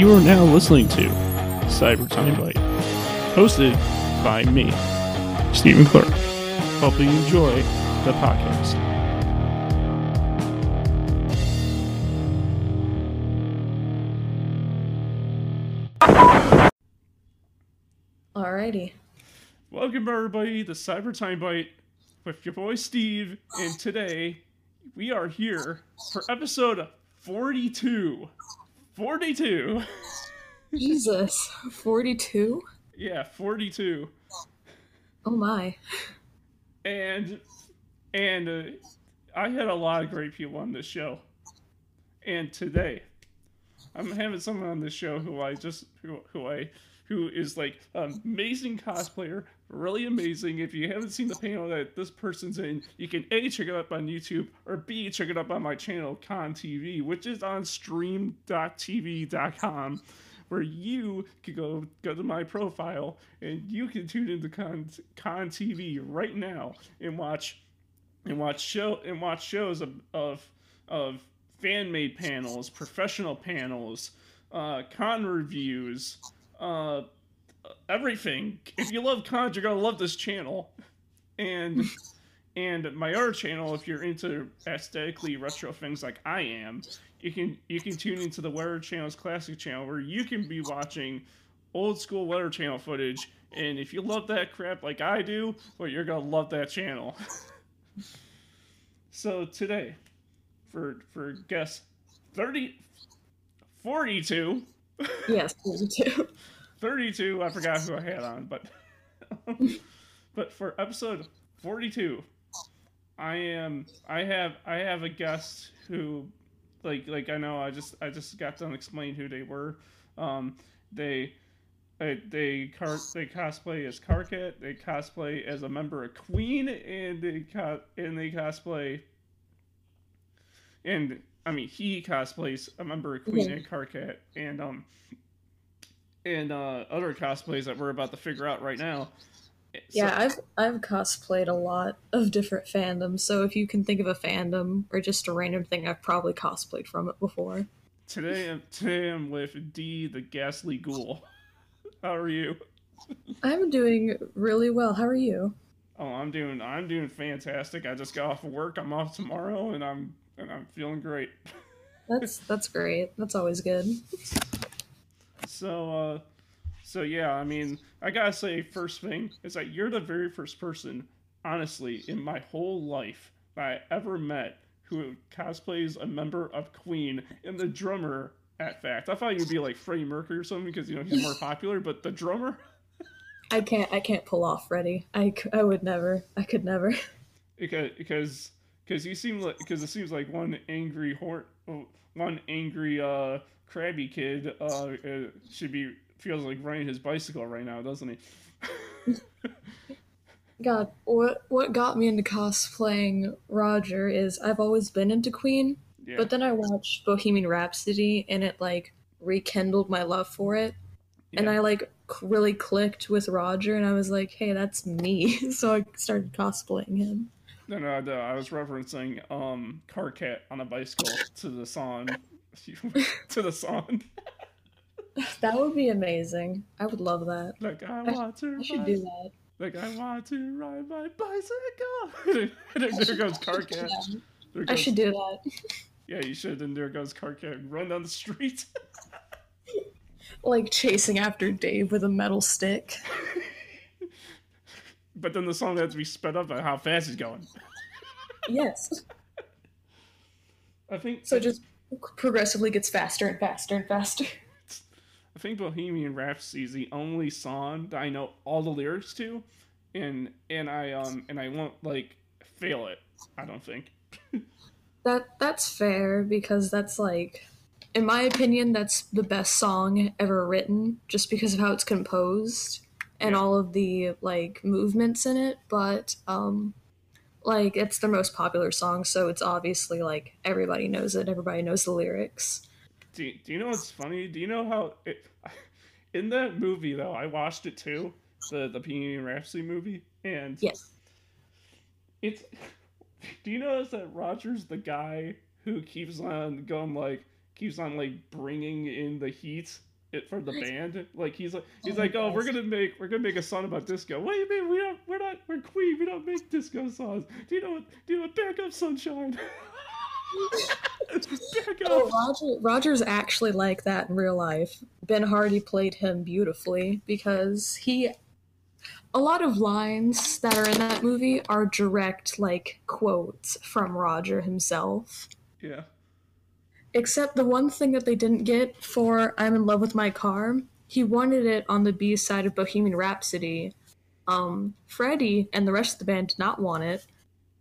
You are now listening to Cyber Time Bite, hosted by me, Stephen Clark. Hope you enjoy the podcast. Alrighty. Welcome, everybody, to Cyber Time Bite with your boy Steve, and today we are here for episode 42. 42. Jesus. 42? Yeah, 42. Oh my. And and uh, I had a lot of great people on this show. And today, I'm having someone on this show who I just who, who I who is like an amazing cosplayer, really amazing. If you haven't seen the panel that this person's in, you can A check it up on YouTube or B check it up on my channel Con TV, which is on stream.tv.com where you can go go to my profile and you can tune into Con, Con TV right now and watch and watch show and watch shows of of, of fan made panels, professional panels, uh, con reviews, uh, everything. If you love cons, you're gonna love this channel, and and my other channel, if you're into aesthetically retro things like I am, you can you can tune into the Weather Channel's classic channel where you can be watching old school Weather Channel footage. And if you love that crap like I do, well, you're gonna love that channel. so today, for for guess 30, 42, Yes, 42. 32, I forgot who I had on, but but for episode 42, I am I have I have a guest who like like I know I just I just got done explaining who they were. Um, they they they, car, they cosplay as Karkat. They cosplay as a member of Queen, and they co- and they cosplay. And I mean, he cosplays a member of Queen Yeah. and Karkat, and um, and uh, other cosplays that we're about to figure out right now. Yeah, So- I've I've cosplayed a lot of different fandoms, so if you can think of a fandom or just a random thing, I've probably cosplayed from it before. Today, I'm, today I'm with D, the Ghastly Ghoul. How are you? I'm doing really well. How are you? Oh, I'm doing I'm doing fantastic. I just got off of work. I'm off tomorrow, and I'm and I'm feeling great. That's that's great. That's always good. So, uh, so yeah, I mean, I gotta say, first thing is that you're the very first person, honestly, in my whole life that I ever met who cosplays a member of Queen and the drummer. At fact, I thought you'd be like Freddie Mercury or something because you know he's more popular, but the drummer. I can't I can't pull off Freddy. I would never. I could never. because because because you seem like because it seems like one angry hor- oh, one angry uh crabby kid uh, should be feels like riding his bicycle right now doesn't he God, what what got me into cosplaying Roger is I've always been into Queen, yeah But then I watched Bohemian Rhapsody and it like rekindled my love for it. And I like really clicked with Roger and I was like, hey, that's me. so I started cosplaying him. no, no, no i was referencing um Karkat on a bicycle to the song to the song That would be amazing. I would love that. like i I- want to I should do that. like i want to ride my bicycle then there goes Karkat Yeah, there I should do that. yeah you should and there goes Karkat run down the street Like chasing after Dave with a metal stick. But then the song has to be sped up by how fast he's going. Yes. I think So just progressively gets faster and faster and faster. I think Bohemian Rhapsody is the only song that I know all the lyrics to, and and I um and I won't like fail it. I don't think. That that's fair because that's like in my opinion that's the best song ever written just because of how it's composed and Yeah. all of the like movements in it but um like it's their most popular song so it's obviously like everybody knows it everybody knows the lyrics Do, do you know what's funny? Do you know how it, in that movie though? I watched it too, the the Bohemian Rhapsody movie, and yes it's. Do you notice that Roger's the guy who keeps on going like keeps on like bringing in the heat it for the band. Like he's like he's oh like, oh, we're gonna make we're gonna make a song about disco. What do you mean we don't we're not we're Queen. We don't make disco songs. Do you know what? Do you know what? Back up, sunshine. Back oh, up. Oh, Roger, Roger's actually like that in real life. Ben Hardy played him beautifully because he. A lot of lines that are in that movie are direct, like, quotes from Roger himself. Yeah. Except the one thing that they didn't get for I'm in Love with My Car, he wanted it on the B side of Bohemian Rhapsody. Um, Freddie and the rest of the band did not want it,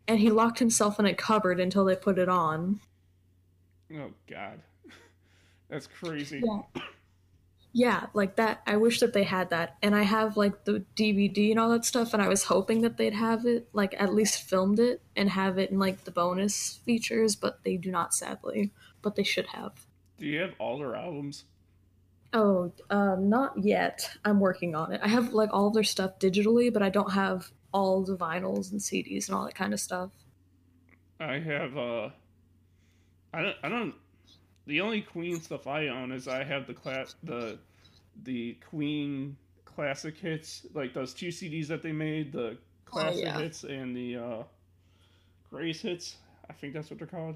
and he locked himself in a cupboard until they put it on. Oh God. That's crazy. Yeah. Yeah, like that. I wish that they had that. And I have like the DVD and all that stuff, and I was hoping that they'd have it, like at least filmed it and have it in like the bonus features, but they do not, sadly. But they should have. Do you have all their albums? Oh, um, not yet. I'm working on it. I have like all of their stuff digitally, but I don't have all the vinyls and CDs and all that kind of stuff. I have uh I don't I don't the only Queen stuff I own is I have the class the the Queen classic hits, like those two CDs that they made, the classic yeah. hits and the uh Greatest hits. I think that's what they're called.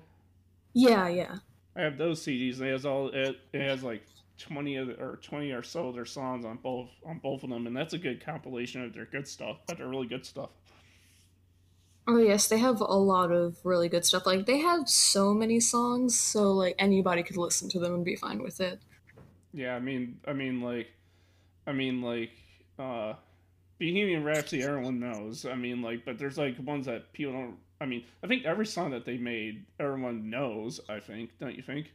Yeah, yeah. I have those CDs. And it has all it, it has like twenty of the, or twenty or so of their songs on both on both of them, and that's a good compilation of their good stuff. Of their really good stuff. Oh yes, they have a lot of really good stuff. Like they have so many songs, so like anybody could listen to them and be fine with it. Yeah, I mean, I mean, like, I mean, like, uh, Bohemian Rhapsody, everyone knows. I mean, like, but there's like ones that people don't. I mean, I think every song that they made, everyone knows. I think, don't you think?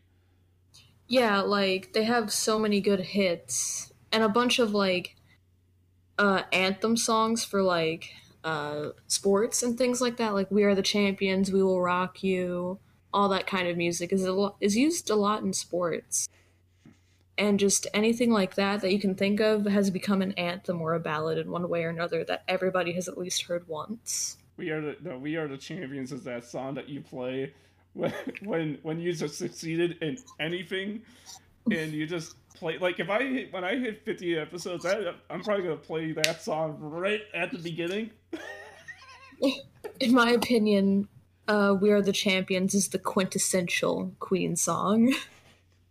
Yeah, like they have so many good hits and a bunch of like uh anthem songs for like uh sports and things like that. Like "We Are the Champions," "We Will Rock You," all that kind of music is a lo- is used a lot in sports. And just anything like that that you can think of has become an anthem or a ballad in one way or another that everybody has at least heard once. We are the no, we are the champions is that song that you play when when when you just succeeded in anything, and you just play like if I hit, when I hit fifty episodes, I, I'm probably gonna play that song right at the beginning. In my opinion, uh, "We Are the Champions" is the quintessential Queen song.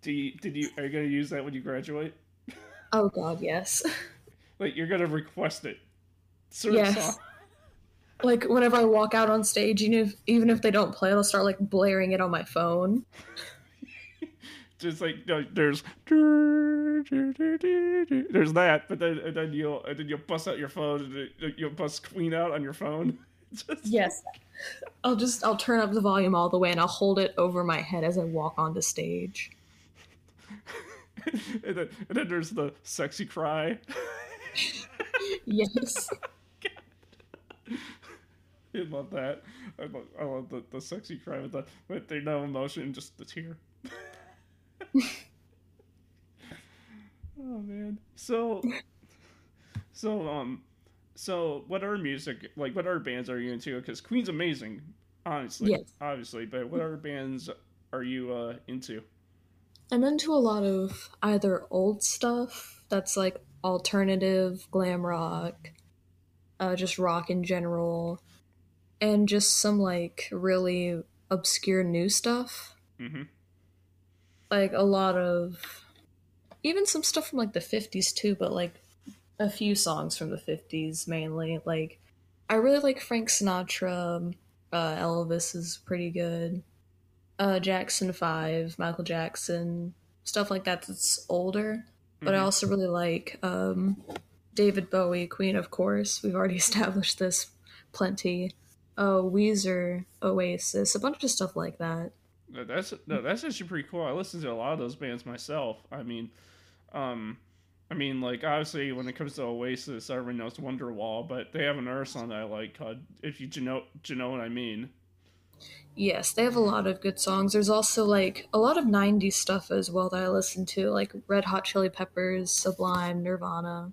Do you, did you are you gonna use that when you graduate? Oh God, yes. Like you're gonna request it. Yes. song. Like whenever I walk out on stage, even if even if they don't play I'll start like blaring it on my phone. just like there's there's that, but then and then you'll and then you'll bust out your phone and you'll bust Queen out on your phone. Just, Yes. I'll just I'll turn up the volume all the way and I'll hold it over my head as I walk onto stage. and then and then there's the sexy cry. Yes. I love that. I love, I love the, the sexy cry with the with the no emotion, just the tear. oh man. So so um so what other music like what other bands are you into? Because Queen's amazing, honestly. Yes. Obviously, but what other bands are you uh into? I'm into a lot of either old stuff that's like alternative, glam rock, uh, just rock in general, and just some like really obscure new stuff. Mm-hmm. Like a lot of even some stuff from like the 50s too, but like a few songs from the 50s mainly. Like I really like Frank Sinatra. Uh, Elvis is pretty good. Uh, Jackson 5, Michael Jackson, stuff like that that's older. But I Mhm. also really like um, David Bowie, Queen, of course. We've already established this plenty. Uh, Weezer, Oasis, a bunch of stuff like that. That's no, that's actually pretty cool. I listen to a lot of those bands myself. I mean, um, I mean, like obviously when it comes to Oasis, everyone knows Wonderwall, but they have another song that I like called "If You Know, you know what I mean." Yes, they have a lot of good songs. There's also like a lot of 90s stuff as well that I listen to, like Red Hot Chili Peppers, Sublime, Nirvana,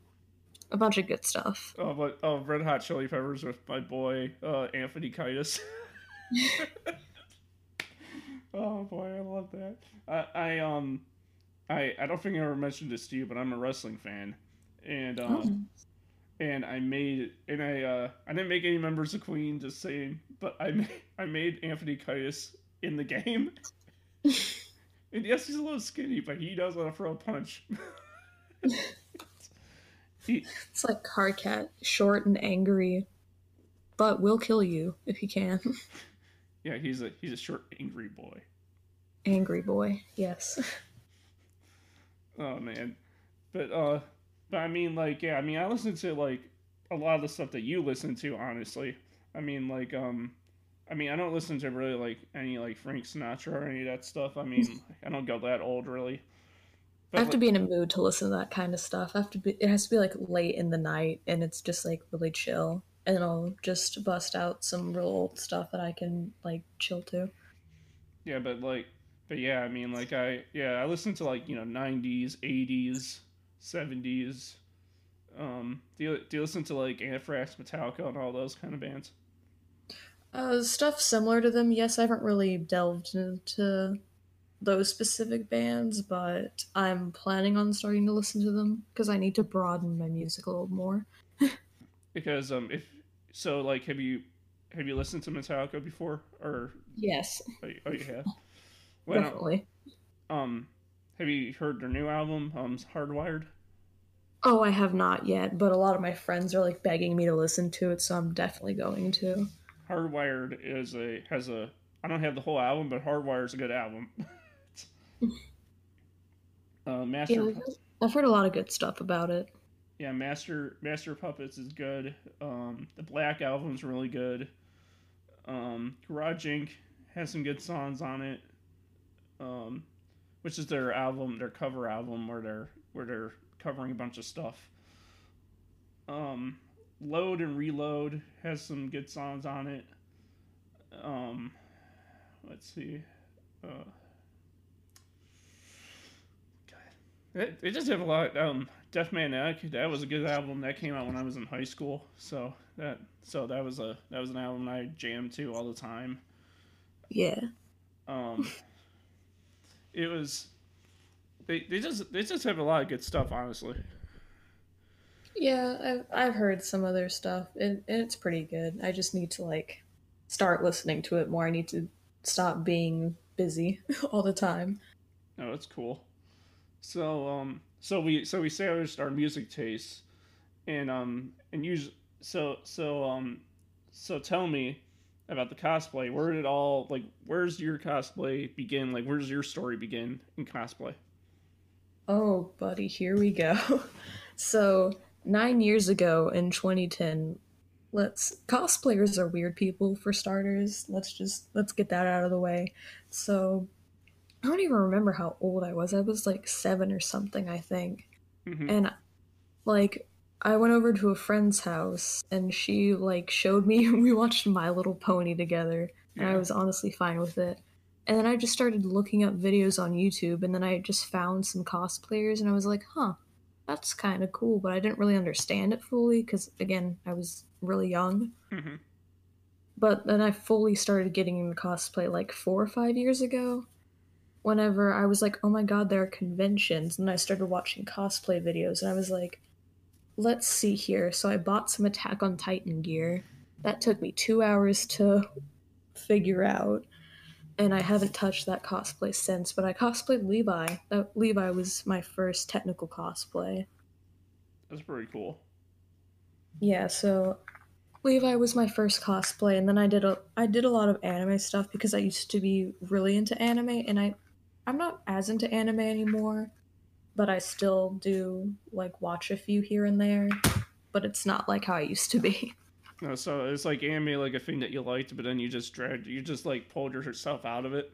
a bunch of good stuff. Oh, but oh, Red Hot Chili Peppers with my boy uh, Anthony Kiedis. oh boy, I love that. I, I um, I I don't think I ever mentioned this to you, but I'm a wrestling fan, and uh, Oh. and I made and I uh I didn't make any members of Queen, just saying, but I made, I made Anthony Kiedis in the game. and yes, he's a little skinny, but he does want to throw a punch. It's like Karkat, short and angry, but will kill you if he can. yeah, he's a he's a short, angry boy. angry boy, yes. Oh man, but uh, but I mean, like, yeah, I mean, I listen to like a lot of the stuff that you listen to. Honestly, I mean, like, um, I mean, I don't listen to really like any like Frank Sinatra or any of that stuff. I mean, I don't go that old really. I have to be in a mood to listen to that kind of stuff. I have to be. It has to be like late in the night, and it's just like really chill, and I'll just bust out some real old stuff that I can like chill to. yeah, but like, but yeah, I mean, like, I yeah, I listen to like you know '90s, '80s, '70s. Um, do you, do you listen to like Anthrax, Metallica, and all those kind of bands? Uh, stuff similar to them. Yes, I haven't really delved into those specific bands, but I'm planning on starting to listen to them because I need to broaden my music a little more. Because um, if so, like, have you have you listened to Metallica before, or Yes, oh, you- oh you have? Well, definitely. um, have you heard their new album, um, Hardwired? Oh, I have not yet, but a lot of my friends are like begging me to listen to it, so I'm definitely going to. Hardwired is a has a I don't have the whole album, but Hardwired is a good album. uh, Master, Yeah, I've heard a lot of good stuff about it. yeah, Master Master of Puppets is good. Um, the Black album's really good. Um, Garage Inc. has some good songs on it. Um, which is their album, their cover album, where they're where they're covering a bunch of stuff. Um, Load and Reload has some good songs on it. Um, let's see. Uh, God, they, they just have a lot. Um, Death Magnetic, that was a good album that came out when I was in high school. So that so that was a that was an album I jammed to all the time. Yeah. Um, it was they they just they just have a lot of good stuff, honestly. Yeah, I've I've heard some of their stuff, and, and it's pretty good. I just need to like start listening to it more. I need to stop being busy all the time. No, that's cool. So um so we so we established our music tastes and um and use so so um so tell me about the cosplay. Where did it all like where's your cosplay begin? Like where's your story begin in cosplay? Oh, buddy, here we go. so nine years ago in 2010, let's cosplayers are weird people for starters. Let's just let's get that out of the way. So I don't even remember how old I was. I was like seven or something, I think. Mhm. and like I went over to a friend's house and she like showed me we watched My Little Pony together and I was honestly fine with it. And then I just started looking up videos on YouTube and then I just found some cosplayers and I was like, "Huh, that's kind of cool," but I didn't really understand it fully cuz again, I was really young. Mhm. But then I fully started getting into cosplay like 4 or 5 years ago. Whenever I was like, "Oh my god, there are conventions." And I started watching cosplay videos and I was like, let's see here. So I bought some Attack on Titan gear. That took me two hours to figure out. And I haven't touched that cosplay since, but I cosplayed Levi. That Levi was my first technical cosplay. That's pretty cool. Yeah, so Levi was my first cosplay, and then I did a I did a lot of anime stuff because I used to be really into anime, and I I'm not as into anime anymore, but I still do like watch a few here and there, but it's not like how I used to be. No, so it's like anime like a thing that you liked, but then you just dragged you just like pulled yourself out of it.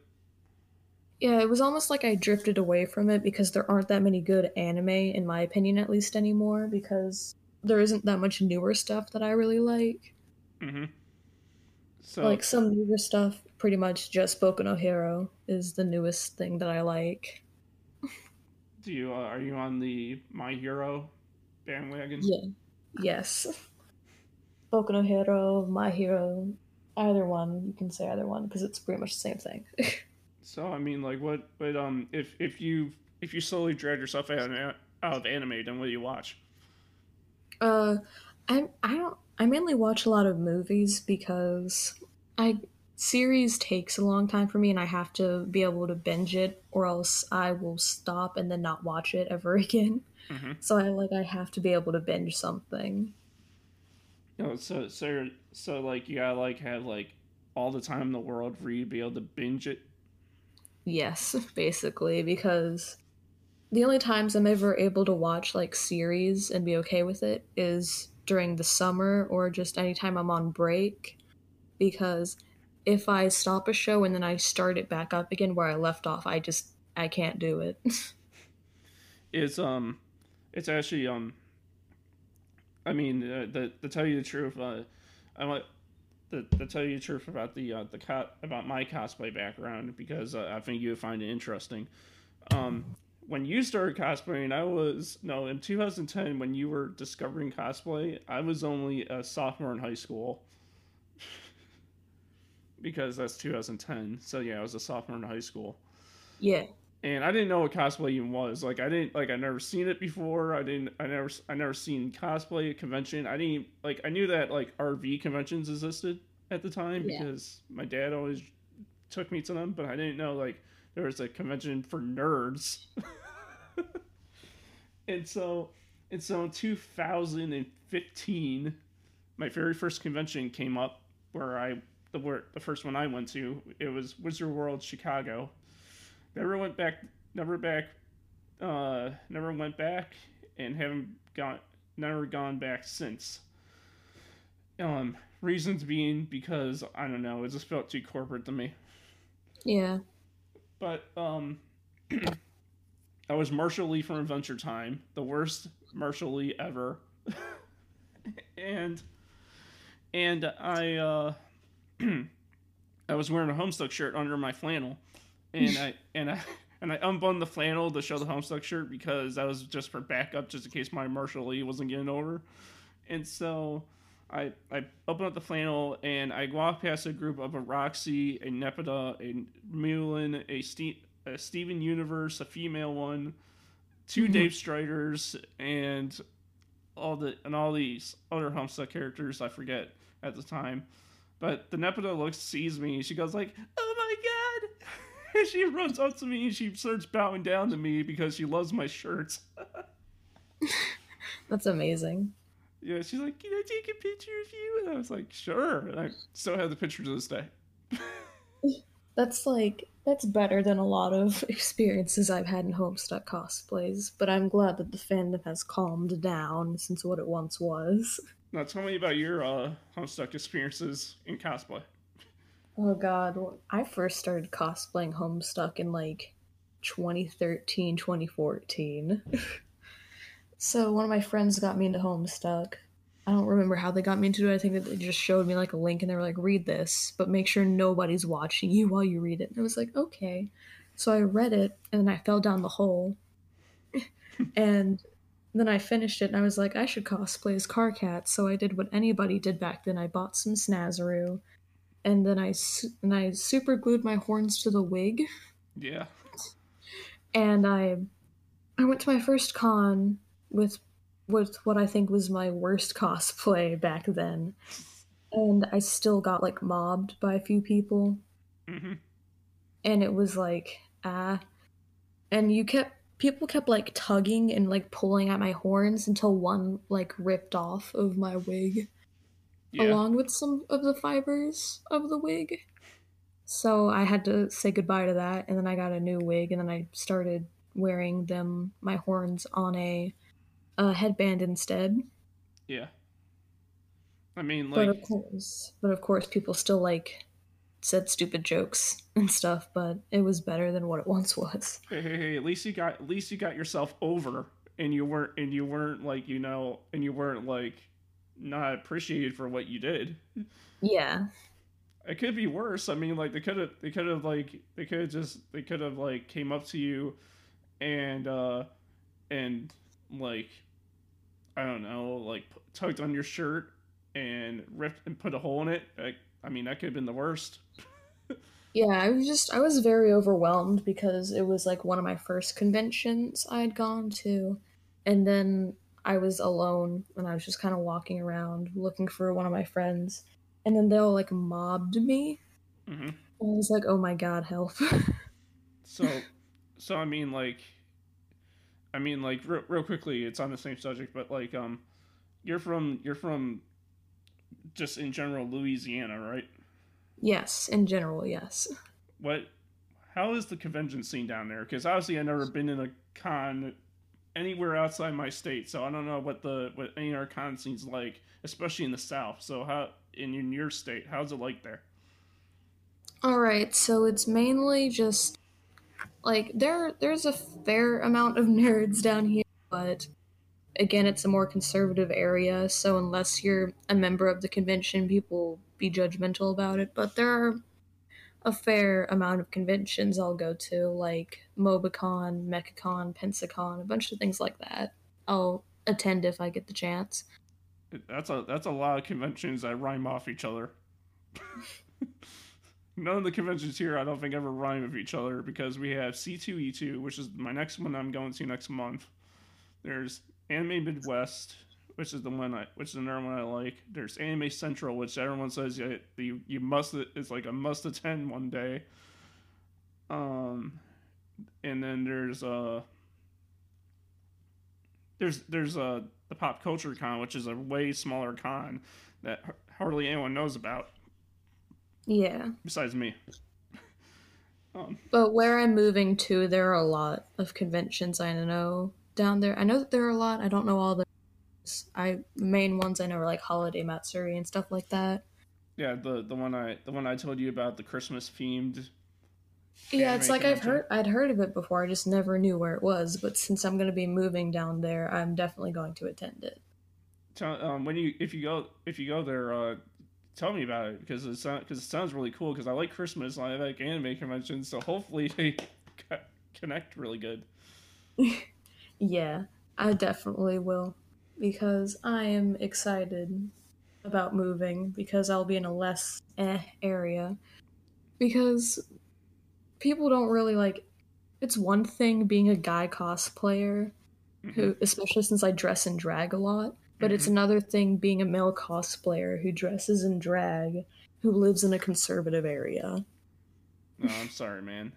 Yeah, it was almost like I drifted away from it because there aren't that many good anime, in my opinion, at least anymore, because there isn't that much newer stuff that I really like. Mm-hmm. So like some newer stuff, pretty much just Boku no Hero is the newest thing that I like. do you uh, are you on the My Hero bandwagon? Yeah. Yes. Boku no Hero, My Hero, either one. You can say either one because it's pretty much the same thing. So I mean, like, what? But um, if if you if you slowly drag yourself out of, out of anime, then what do you watch? Uh, I I don't. I mainly watch a lot of movies because I series takes a long time for me, and I have to be able to binge it, or else I will stop and then not watch it ever again. Mhm. So I like I have to be able to binge something. You know, so so so like you gotta like have like all the time in the world for you to be able to binge it. Yes, basically, because the only times I'm ever able to watch like series and be okay with it is during the summer or just anytime I'm on break. Because if I stop a show and then I start it back up again where I left off, I just I can't do it. It's um, it's actually um. I mean, uh, the to tell you the truth, uh, I want to, to tell you the truth about the uh, the co- about my cosplay background because uh, I think you would find it interesting. Um, when you started cosplaying, I was no in 2010 when you were discovering cosplay. I was only a sophomore in high school because that's 2010. So yeah, I was a sophomore in high school yeah. and I didn't know what cosplay even was. Like I didn't like I never seen it before. I didn't I never I never seen cosplay at convention. I didn't like I knew that like RV conventions existed at the time Yeah. because my dad always took me to them, but I didn't know like there was a convention for nerds. and so and so in 2015 my very first convention came up where I the where the first one I went to it was Wizard World Chicago. Never went back never back uh never went back and haven't got never gone back since. Um reasons being because i don't know it just felt too corporate to me. Yeah. but um i was marshall lee from adventure time the worst marshall lee ever. And and i uh i was wearing a homestuck shirt under my flannel and I and I and I unbuttoned the flannel to show the Homestuck shirt because that was just for backup, just in case my Marshall Lee wasn't getting over. And so I I opened up the flannel and I walked past a group of a Roxy, a Nepeta, a Meulin, a, Ste- a Steven Universe, a female one, 2 Mhm. Dave Striders, and all the and all these other Homestuck characters I forget at the time. But the Nepeta looks sees me. She goes like, "Oh my god!" And she runs up to me and she starts bowing down to me because she loves my shirts. That's amazing. Yeah, she's like, "Can I take a picture of you?" And I was like, "Sure." And I still have the picture to this day. That's like that's better than a lot of experiences I've had in Homestuck cosplays, but I'm glad that the fandom has calmed down since what it once was. Now, tell me about your uh, Homestuck experiences in cosplay. Oh god, I first started cosplaying Homestuck in like 2013, 2014. so one of my friends got me into Homestuck. I don't remember how they got me into it. I think that they just showed me like a link and they were like, read this, but make sure nobody's watching you while you read it. And I was like, okay. So I read it and then I fell down the hole. and then I finished it and I was like, I should cosplay as Karkat. So I did what anybody did back then. I bought some Snazaroo and then I su- and I super glued my horns to the wig, Yeah. and I I went to my first con with with what I think was my worst cosplay back then, and I still got like mobbed by a few people, hmm and it was like ah, and you kept people kept like tugging and like pulling at my horns until one like ripped off of my wig. Yeah. along with some of the fibers of the wig. So I had to say goodbye to that, and then I got a new wig, and then I started wearing them my horns on a, a headband instead. Yeah. I mean, but like, of course, but of course, people still like said stupid jokes and stuff. But it was better than what it once was. hey, hey, hey, at least you got, at least you got yourself over, and you weren't, and you weren't like, you know, and you weren't like, not appreciated for what you did. Yeah, It could be worse. I mean, like they could have, they could have like, they could have just, they could have like came up to you, and uh, and like, I don't know, like tugged on your shirt and ripped and put a hole in it. Like, I mean, that could have been the worst. Yeah, I was just I was very overwhelmed because it was like one of my first conventions I had gone to, and then I was alone and I was just kind of walking around looking for one of my friends, and then they all like mobbed me. hmm And I was like, "Oh my god, help!" So, so I mean, like, I mean, like, real, real quickly, it's on the same subject, but like, um, you're from you're from just in general Louisiana, right? yes, in general, yes. What? How is the convention scene down there? Because obviously, I've never been in a con anywhere outside my state, so I don't know what the what any of our con scenes like, especially in the South. So how in, in your state, how's it like there? All right, so it's mainly just like there there's a fair amount of nerds down here, but again, it's a more conservative area, so unless you're a member of the convention, people be judgmental about it. But there are a fair amount of conventions I'll go to, like Mobicon, Mechacon, Pensacon, a bunch of things like that. I'll attend if I get the chance. That's a that's a lot of conventions that rhyme off each other. None of the conventions here, I don't think, ever rhyme with each other because we have C2E2, which is my next one I'm going to next month. There's Anime Midwest, which is the one I, which is another one I like. There's Anime Central, which everyone says you you, you must it's like a must attend one day. Um, and then there's uh there's there's uh the Pop Culture Con, which is a way smaller con that hardly anyone knows about Yeah. besides me. Um, But where I'm moving to, there are a lot of conventions I know down there. I know that there are a lot. I don't know all the I main ones I know are like Holiday Matsuri and stuff like that. yeah, the the one I the one I told you about the Christmas themed. Yeah, it's like I've heard I'd heard of it before. I just never knew where it was. But since I'm going to be moving down there, I'm definitely going to attend it. Tell, um, when you if you go if you go there, uh, tell me about it because it because it sounds really cool. Because I like Christmas, and I like anime conventions, so hopefully they connect really good. Yeah, I definitely will because I am excited about moving because I'll be in a less eh area because people don't really like it's one thing being a guy cosplayer who especially since I dress in drag a lot, but it's Mhm. another thing being a male cosplayer who dresses in drag who lives in a conservative area. No, I'm sorry, man.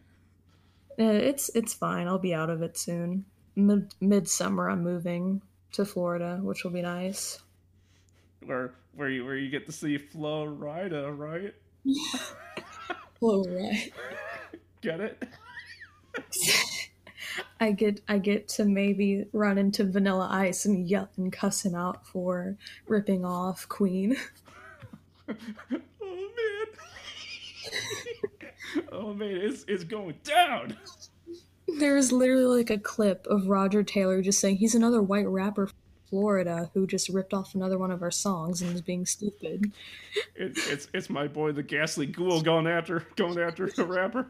Eh, It's it's fine. I'll be out of it soon. Mid midsummer, I'm moving to Florida, which will be nice. Where where you where you get to see Flo Rida, right? All right. Get it? I get I get to maybe run into Vanilla Ice and yell and cuss him out for ripping off Queen. oh man. oh man, it's it's going down. There is literally like a clip of Roger Taylor just saying he's another white rapper from Florida who just ripped off another one of our songs and is being stupid. It, it's it's my boy the Ghastly Ghoul going after going after the rapper.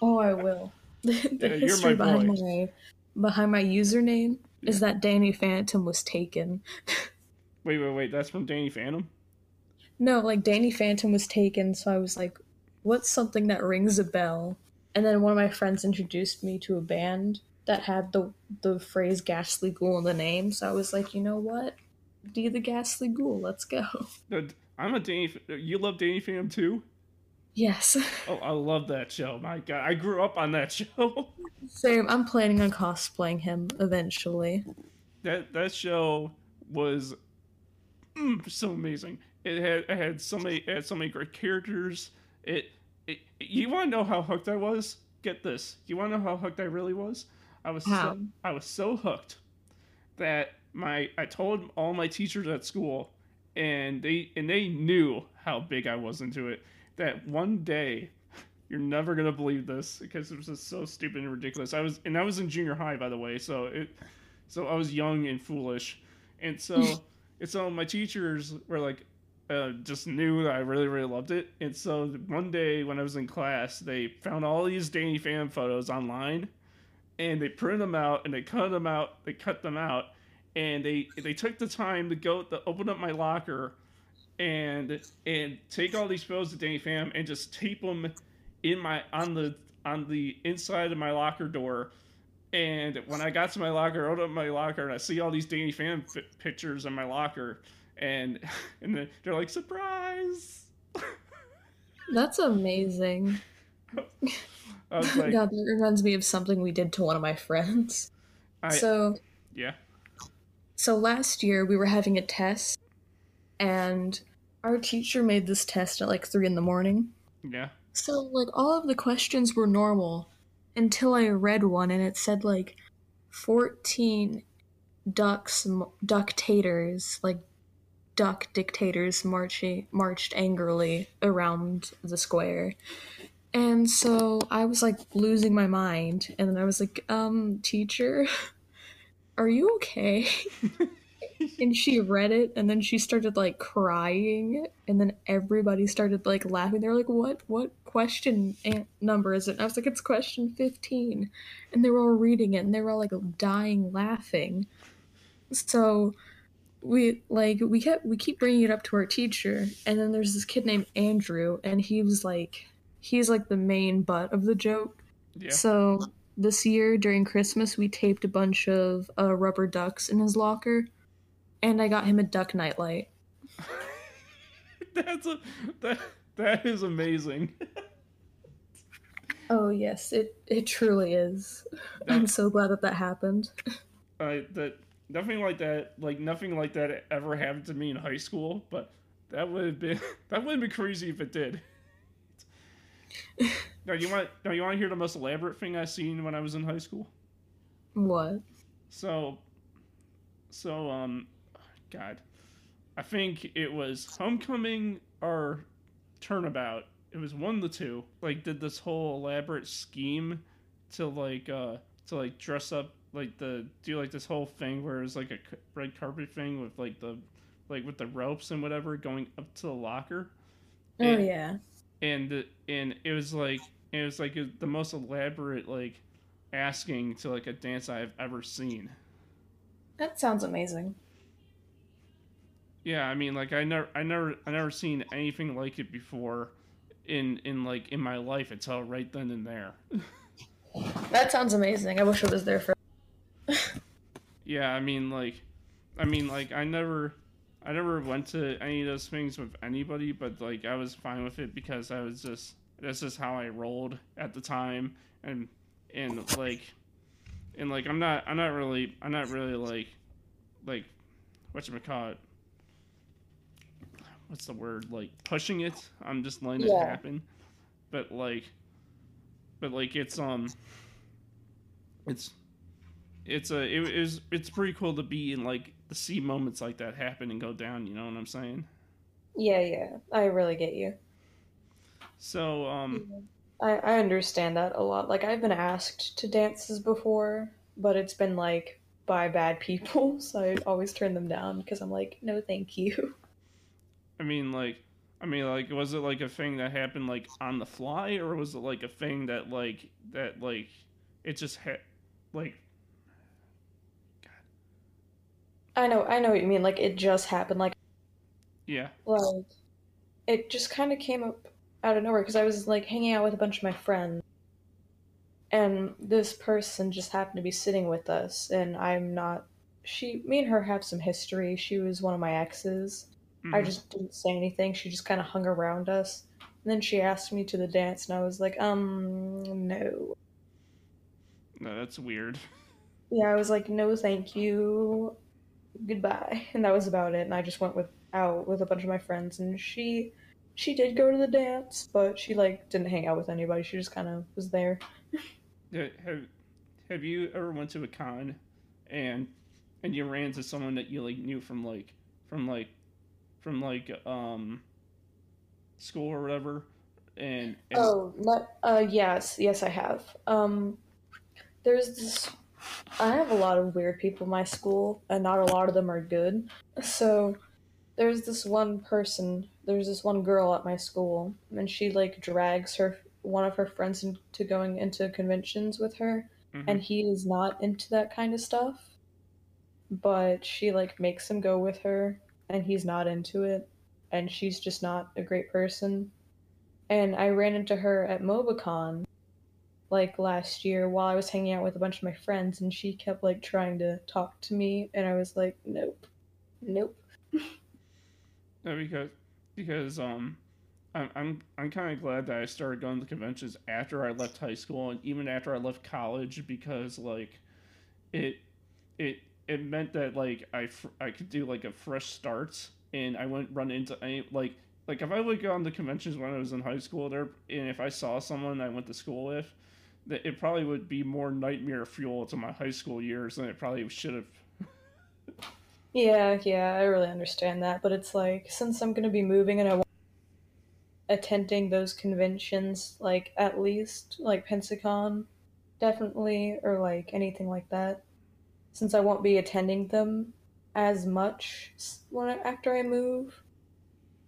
Oh, I will. the Yeah, you're history my behind boy. my behind my username is that Danny Phantom was taken. Wait, wait, wait. That's from Danny Phantom. No, like Danny Phantom was taken, so I was like, what's something that rings a bell? And then one of my friends introduced me to a band that had the the phrase ghastly ghoul in the name, so I was like, you know what? Be the ghastly ghoul, let's go. I'm a Danny. You love Danny Phantom too? Yes. Oh, I love that show. My God, I grew up on that show. Same. I'm planning on cosplaying him eventually. That that show was mm, so amazing. It had it had so many it had so many great characters. It you want to know how hooked I was? Get this. You want to know how hooked I really was? I was How? so, I was so hooked that my I told all my teachers at school, and they and they knew how big I was into it. That one day, you're never gonna believe this because it was just so stupid and ridiculous. I was and I was in junior high by the way, so it so I was young and foolish, and so and so my teachers were like. Uh, just knew that I really, really loved it. And so one day when I was in class, they found all these Danny fan photos online, and they printed them out and they cut them out. They cut them out, and they they took the time to go to open up my locker, and and take all these photos of Danny Pham and just tape them in my on the on the inside of my locker door. And when I got to my locker, I opened up my locker, and I see all these Danny Phantom f- pictures in my locker, and and they're like surprise. That's amazing. Like, God, that reminds me of something we did to one of my friends. I, so yeah, So last year we were having a test, and our teacher made this test at like three in the morning. yeah. So like all of the questions were normal until I read one and it said like fourteen ducks ductators like duck dictators marching marched angrily around the square. And so I was like losing my mind and then I was like, um, teacher, are you okay? and she read it and then she started like crying and then everybody started like laughing they were like what what question number is it and i was like it's question 15 and they were all reading it and they were all like dying laughing so we like we kept we keep bringing it up to our teacher and then there's this kid named andrew and he was like he's like the main butt of the joke Yeah. so this year during Christmas, we taped a bunch of uh, rubber ducks in his locker, and I got him a duck nightlight. That's a that that is amazing. Oh yes, it it truly is. I'm so glad that that happened. i that nothing like that, like nothing like that ever happened to me in high school. But that would have been that would have been crazy if it did. now you want now you want to hear the most elaborate thing I seen when I was in high school. What? So, so um, God, I think it was homecoming or turnabout. It was one of the two. Like, did this whole elaborate scheme to like uh to like dress up like the do like this whole thing where it's like a red carpet thing with like the like with the ropes and whatever going up to the locker Oh yeah. and and it was like it was like the most elaborate like asking to like a dance I've ever seen. That sounds amazing. Yeah, I mean, like I never, I never, I never seen anything like it before, in in like in my life until right then and there. That sounds amazing. I wish I was there for. Yeah, I mean, like, I mean, like I never, I never went to any of those things with anybody, but like I was fine with it because I was just this is how I rolled at the time, and and like, and like I'm not, I'm not really, I'm not really like, like, what you call it. What's the word? Like pushing it. I'm just letting it happen, but like, but like it's um, it's it's a it is it's pretty cool to be in like to see moments like that happen and go down you know what i'm saying Yeah, yeah. I really get you. so um I, I understand that a lot. Like I've been asked to dances before, but it's been like by bad people, so I always turn them down because I'm like, no, thank you. i mean like i mean like was it like a thing that happened like on the fly or was it like a thing that like that like it just had like I know, I know what you mean. Like it just happened. Like yeah like it just kind of came up out of nowhere because I was like hanging out with a bunch of my friends, and this person just happened to be sitting with us, and I'm not. She, me and her have some history. She was one of my exes. I Mhm. just didn't say anything. She just kind of hung around us. And then she asked me to the dance, and I was like, um, no. no that's weird Yeah, I was like, no, thank you. Goodbye. And that was about it. And I just went with out with a bunch of my friends, and she she did go to the dance, but she like didn't hang out with anybody. She just kind of was there. Have have you ever went to a con and and you ran into someone that you like knew from like from like from like um school or whatever and, and Oh, not, uh, yes, yes, I have. Um, there's this. I have a lot of weird people in my school, and not a lot of them are good. So, there's this one person. There's this one girl at my school, and she like drags her one of her friends into going into conventions with her, Mhm. and he is not into that kind of stuff. But she like makes him go with her, and he's not into it, and she's just not a great person and I ran into her at Mobicon like last year while I was hanging out with a bunch of my friends, and she kept like trying to talk to me, and I was like, nope, nope. Yeah, because because um, I'm I'm I'm kind of glad that I started going to conventions after I left high school and even after I left college because like, it it it meant that like I I could do like a fresh start and I wouldn't run into any like like if I would go on the conventions when I was in high school there and if I saw someone I went to school with it probably would be more nightmare fuel to my high school years than it probably should have. yeah, yeah, I really understand that, but it's like since I'm gonna be moving and I want attending those conventions, like at least like Pensacon, definitely, or like anything like that, since I won't be attending them as much when after I move.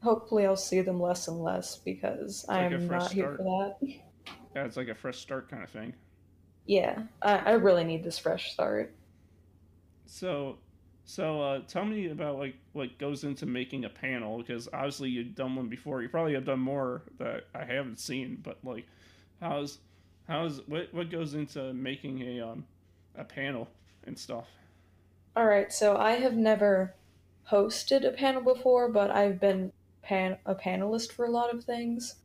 Hopefully, I'll see them less and less because I am not here for that. Yeah, it's like a fresh start kind of thing. Yeah, I, I really need this fresh start. So, so uh, tell me about like what goes into making a panel because obviously you've done one before. You probably have done more that I haven't seen, but like, how's how's what what goes into making a um a panel and stuff? All right, so I have never hosted a panel before, but I've been pan- a panelist for a lot of things.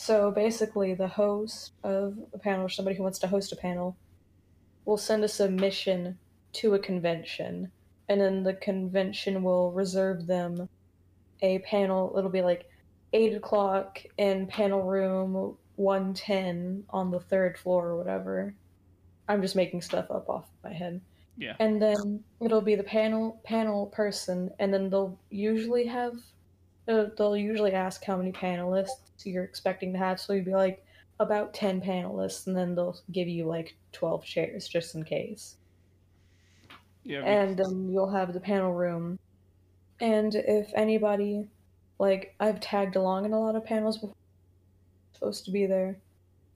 So basically, the host of a panel or somebody who wants to host a panel will send a submission to a convention, and then the convention will reserve them a panel. It'll be like 8 o'clock in panel room 110 on the third floor or whatever. I'm just making stuff up off my head. Yeah. And then it'll be the panel panel person, and then they'll usually have they'll usually ask how many panelists you're expecting to have. So you'd be like about 10 panelists, and then they'll give you like 12 chairs just in case. Yeah. And then you'll have the panel room. And if anybody, like, I've tagged along in a lot of panels before, supposed to be there,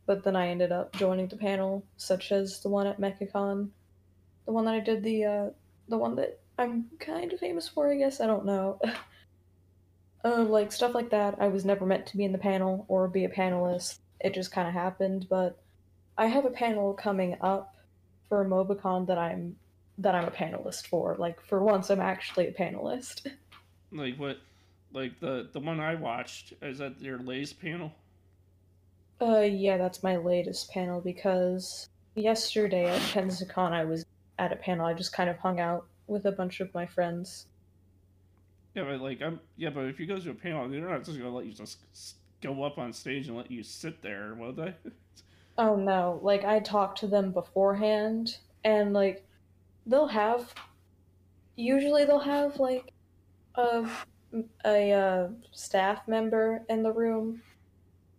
but then I ended up joining the panel, such as the one at MechaCon, the one that I did the, uh, the one that I'm kind of famous for, I guess. I don't know. uh, like stuff like that. I was never meant to be in the panel or be a panelist. It just kind of happened. But I have a panel coming up for Mobicon that I'm that I'm a panelist for. Like for once, I'm actually a panelist. Like what? Like the the one I watched is that your latest panel? Uh, yeah, that's my latest panel because yesterday at Pensacon I was at a panel. I just kind of hung out with a bunch of my friends yeah, but like I'm yeah, but if you go to a panel, they're not just gonna let you just go up on stage and let you sit there, will they? oh no! Like I talked to them beforehand, and like they'll have. Usually, they'll have like a a uh, staff member in the room,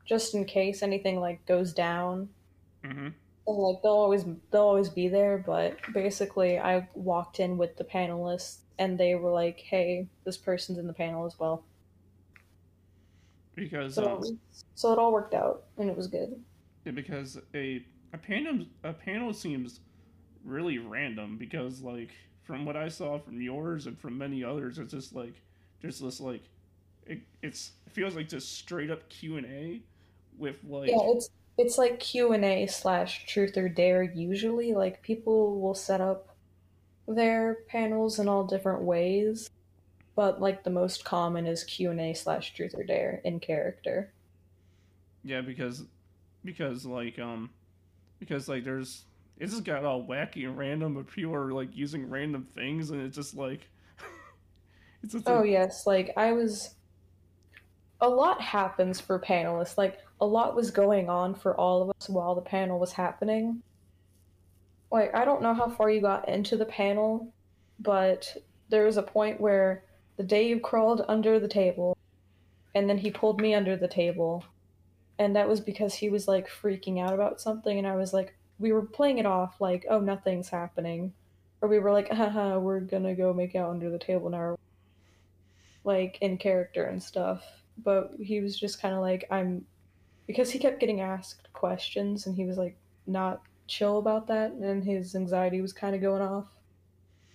just in case anything like goes down. Mm-hmm. And, like they'll always they'll always be there, but basically, I walked in with the panelists and they were like, "Hey, this person's in the panel as well." Because so, um, so it all worked out and it was good. Yeah, because a a panel a panel seems really random because like from what I saw from yours and from many others, it's just like there's this like it it's it feels like just straight up Q and A with like yeah it's it's like Q and A slash truth or dare usually like people will set up their panels in all different ways, but like the most common is Q and A slash Truth or Dare in character. Yeah, because because like um because like there's it just got all wacky and random, but people are like using random things, and it's just like it's just oh like... yes, like I was. A lot happens for panelists. Like a lot was going on for all of us while the panel was happening like I don't know how far you got into the panel, but there was a point where the Dave crawled under the table, and then he pulled me under the table, and that was because he was like freaking out about something, and I was like, we were playing it off like, oh, nothing's happening, or we were like, haha, we're gonna go make out under the table now, like in character and stuff. But he was just kind of like, I'm, because he kept getting asked questions, and he was like not chill about that, and his anxiety was kind of going off.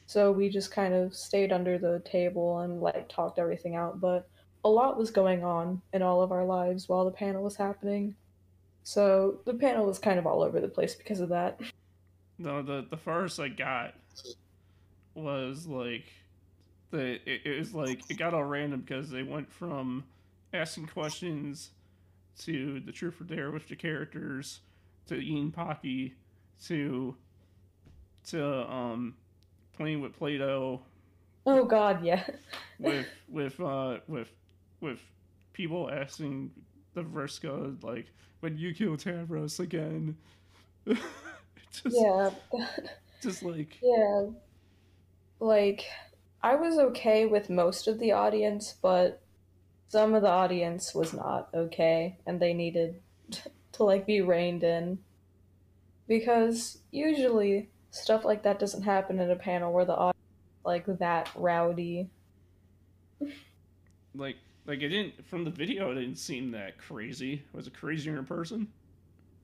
So we just kind of stayed under the table and like talked everything out. But a lot was going on in all of our lives while the panel was happening. So the panel was kind of all over the place because of that. No, the the first I got was like the it, it was like it got all random because they went from asking questions to the truth or dare with the characters to eating Pocky to to um playing with Play-Doh Oh God, yeah. with with uh with with people asking the Vriska like when you kill Tavros again. just, yeah. just like Yeah. Like I was okay with most of the audience, but some of the audience was not okay and they needed to like be reined in because usually stuff like that doesn't happen in a panel where the audience like that rowdy. like like it didn't from the video it didn't seem that crazy. Was it crazier in person?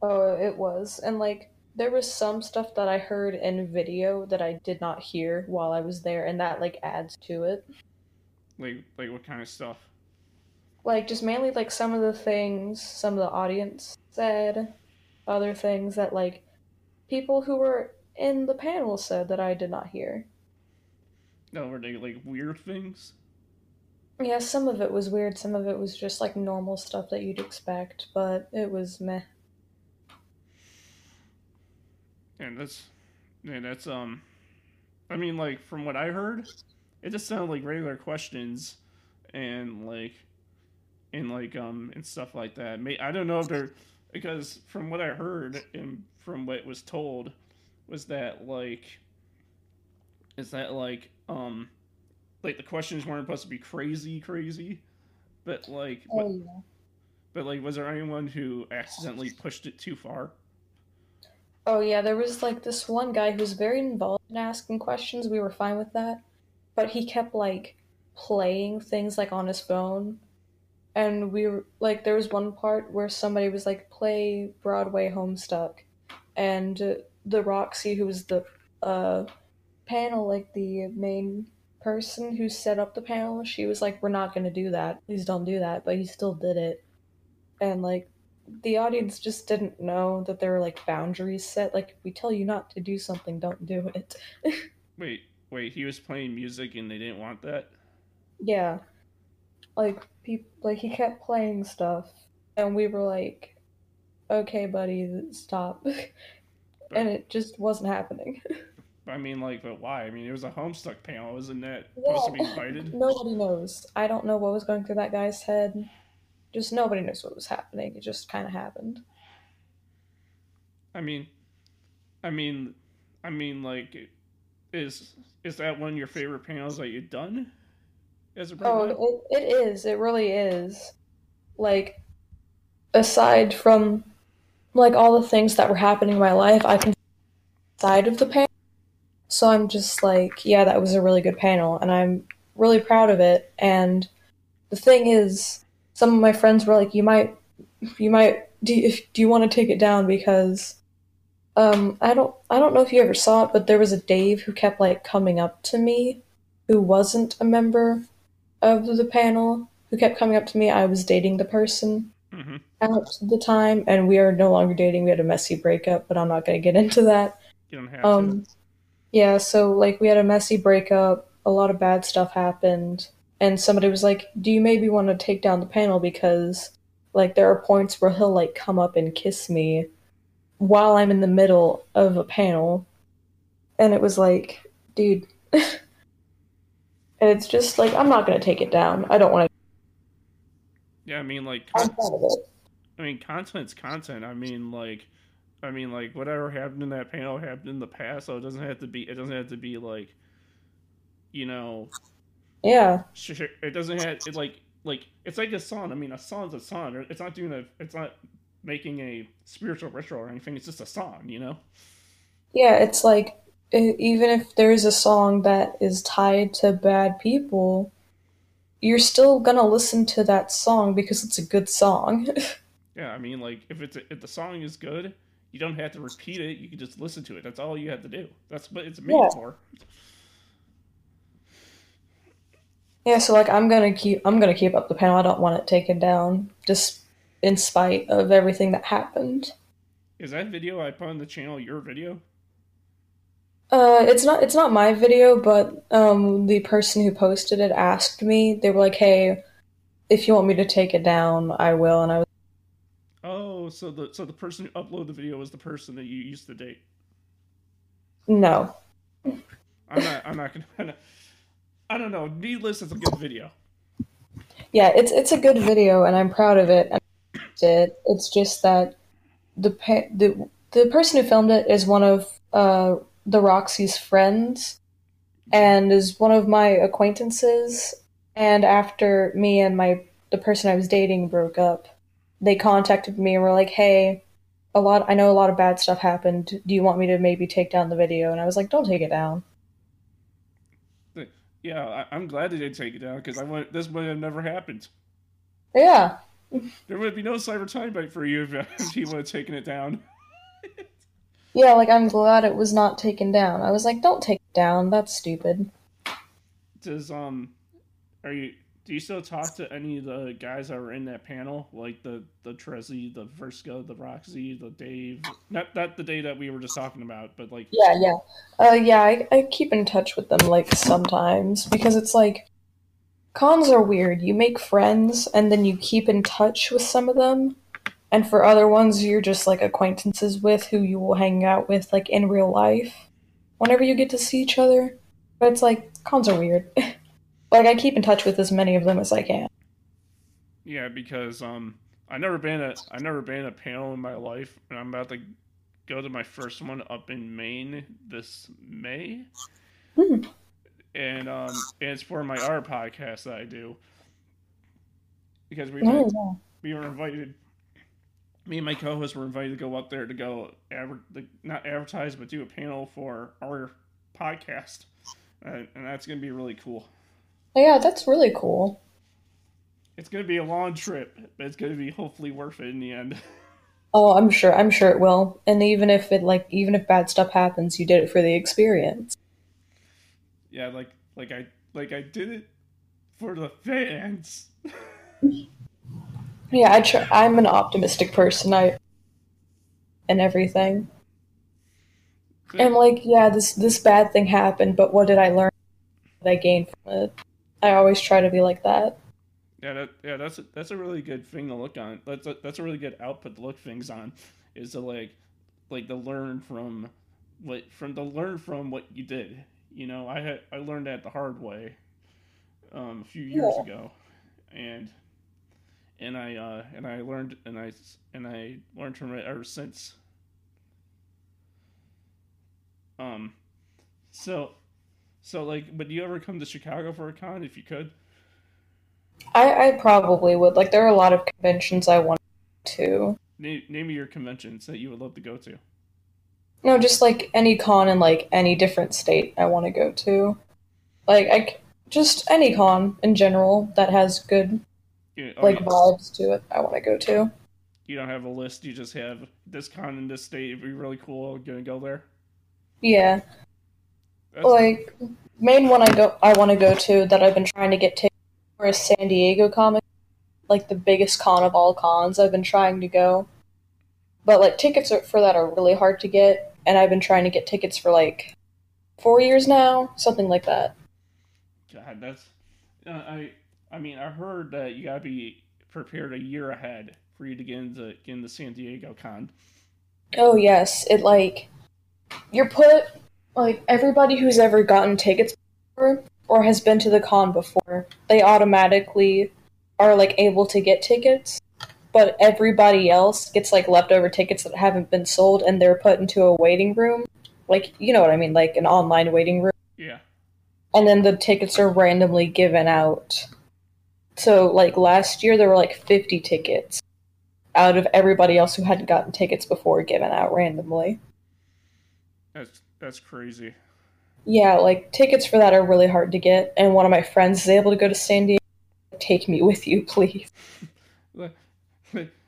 Oh, it was. And like there was some stuff that I heard in video that I did not hear while I was there and that like adds to it. Like like what kind of stuff? Like just mainly like some of the things some of the audience said, other things that like people who were in the panel said that I did not hear. No, were they like weird things? Yeah, some of it was weird, some of it was just like normal stuff that you'd expect, but it was meh. And that's and that's um I mean like from what I heard, it just sounded like regular questions and like and like um and stuff like that. May I don't know if they're because from what I heard and from what was told was that like is that like um like the questions weren't supposed to be crazy crazy but like but, Oh yeah. but like was there anyone who accidentally pushed it too far Oh yeah, there was like this one guy who was very involved in asking questions. We were fine with that, but he kept like playing things like on his phone, and we were like, there was one part where somebody was like, "Play Broadway Homestuck," and uh, the Roxy, who was the uh, panel, like the main person who set up the panel, she was like, "We're not gonna do that. Please don't do that." But he still did it, and like the audience just didn't know that there were like boundaries set. Like if we tell you not to do something, don't do it. wait wait he was playing music and they didn't want that yeah, like people, like he kept playing stuff, and we were like, "Okay, buddy, stop," and it just wasn't happening. i mean like but why i mean it was a homestuck panel isn't that supposed to be invited Nobody knows. I don't know what was going through that guy's head. Just nobody knows what was happening. It just kind of happened. i mean i mean i mean like is is that one of your favorite panels that you've done as a Oh, it, it is. It really is. Like, aside from like all the things that were happening in my life, I can side of the panel. So I'm just like, yeah, that was a really good panel, and I'm really proud of it. And the thing is, some of my friends were like, you might, you might, do you, if, do you want to take it down because, um, I don't, I don't know if you ever saw it, but there was a Dave who kept like coming up to me, who wasn't a member of the panel who kept coming up to me. I was dating the person hmm at the time, and we are no longer dating. We had a messy breakup, but I'm not going to get into that. you don't have Um, yeah, so like we had a messy breakup, a lot of bad stuff happened, and somebody was like, "Do you maybe want to take down the panel because like there are points where he'll like come up and kiss me while I'm in the middle of a panel." And it was like, dude, and it's just like I'm not going to take it down. I don't want to. yeah i mean like I'm proud of it. I mean, content's content. I mean, like, I mean, like, whatever happened in that panel happened in the past, so it doesn't have to be. It doesn't have to be like, you know, Yeah, it doesn't have it like like it's like a song. I mean, a song's a song. It's not doing a. It's not making a spiritual ritual or anything. It's just a song, you know. yeah. It's like even if there is a song that is tied to bad people, you're still gonna listen to that song because it's a good song. Yeah, I mean, like, if it's a, if the song is good, you don't have to repeat it. You can just listen to it. That's all you have to do. That's what it's made Yeah. for. Yeah, so like I'm gonna keep I'm gonna keep up the panel. I don't want it taken down, just in spite of everything that happened. Is that video I put on the channel your video? Uh, it's not it's not my video, but um, the person who posted it asked me. They were like, "Hey, if you want me to take it down, I will." And I was, Oh, so the so the person who uploaded the video was the person that you used to date. "No, I'm not. I'm not gonna. I don't know. Needless, it's a good video. yeah, it's it's a good video, and I'm proud of it. It. It's just that the the the person who filmed it is one of uh the Roxy's friends, and is one of my acquaintances. And after me and my the person I was dating broke up, they contacted me and were like, "Hey, a lot I know a lot of bad stuff happened. Do you want me to maybe take down the video?" And I was like, "Don't take it down." Yeah, I, I'm glad they didn't take it down because I want this would have never happened. Yeah. There would be no cyber time bite for you if, if he would have taken it down. Yeah, like I'm glad it was not taken down. I was like, "Don't take it down. That's stupid." Does um, are you? Do you still talk to any of the guys that were in that panel, like the the Terezi, the Vriska, the Roxy, the Dave? Not not the day that we were just talking about, but like Yeah, yeah. Uh, yeah, I, I keep in touch with them like sometimes because it's like cons are weird. You make friends and then you keep in touch with some of them, and for other ones, you're just like acquaintances with who you will hang out with like in real life whenever you get to see each other. But it's like cons are weird. like I keep in touch with as many of them as I can. Yeah, because um, I never been at I never been a panel in my life, and I'm about to go to my first one up in Maine this May, Hmm. and um, and it's for my art podcast that I do. Because we Oh, yeah. we were invited, me and my co-host were invited to go up there to go adver- not advertise but do a panel for our podcast, uh, and that's gonna be really cool. Yeah, that's really cool. It's gonna be a long trip, but it's gonna be hopefully worth it in the end. Oh, I'm sure. I'm sure it will. And even if it like even if bad stuff happens, you did it for the experience. yeah, like like I like I did it for the fans. Yeah, I tr- I'm an optimistic person. I and everything. And like, yeah, this this bad thing happened, but what did I learn? What I gain from it? I always try to be like that. Yeah, that, yeah, that's a, that's a really good thing to look on. That's a, that's a really good output to look things on, is to like like to learn from what from to learn from what you did. You know, I had I learned that the hard way um, a few years Yeah. ago, and and I uh, and I learned and I and I learned from it ever since. Um, so so like, would you ever come to Chicago for a con if you could? I I probably would. Like, there are a lot of conventions I want to. Name, name your conventions that you would love to go to. No, just like any con in like any different state I want to go to. Like I just any con in general that has good You, oh, like you- vibes to it. I want to go to. you don't have a list. You just have this con in this state. It'd be really cool. Gonna go there. Yeah, That's, like main one I go I want to go to that I've been trying to get tickets for is San Diego Comic, like the biggest con of all cons. I've been trying to go, but like tickets are, for that are really hard to get, and I've been trying to get tickets for like four years now, something like that. God, that's. Uh, I I mean, I heard that you gotta be prepared a year ahead for you to get into get into San Diego Con. Oh yes, it like you're put like everybody who's ever gotten tickets before or has been to the con before, they automatically are like able to get tickets, but everybody else gets like leftover tickets that haven't been sold and they're put into a waiting room. Like, you know what I mean, like an online waiting room. Yeah. And then the tickets are randomly given out. So, like last year, there were like 50 tickets out of everybody else who hadn't gotten tickets before given out randomly. That's that's crazy. Yeah, like tickets for that are really hard to get, and one of my friends is able to go to San Diego. Take me with you, please.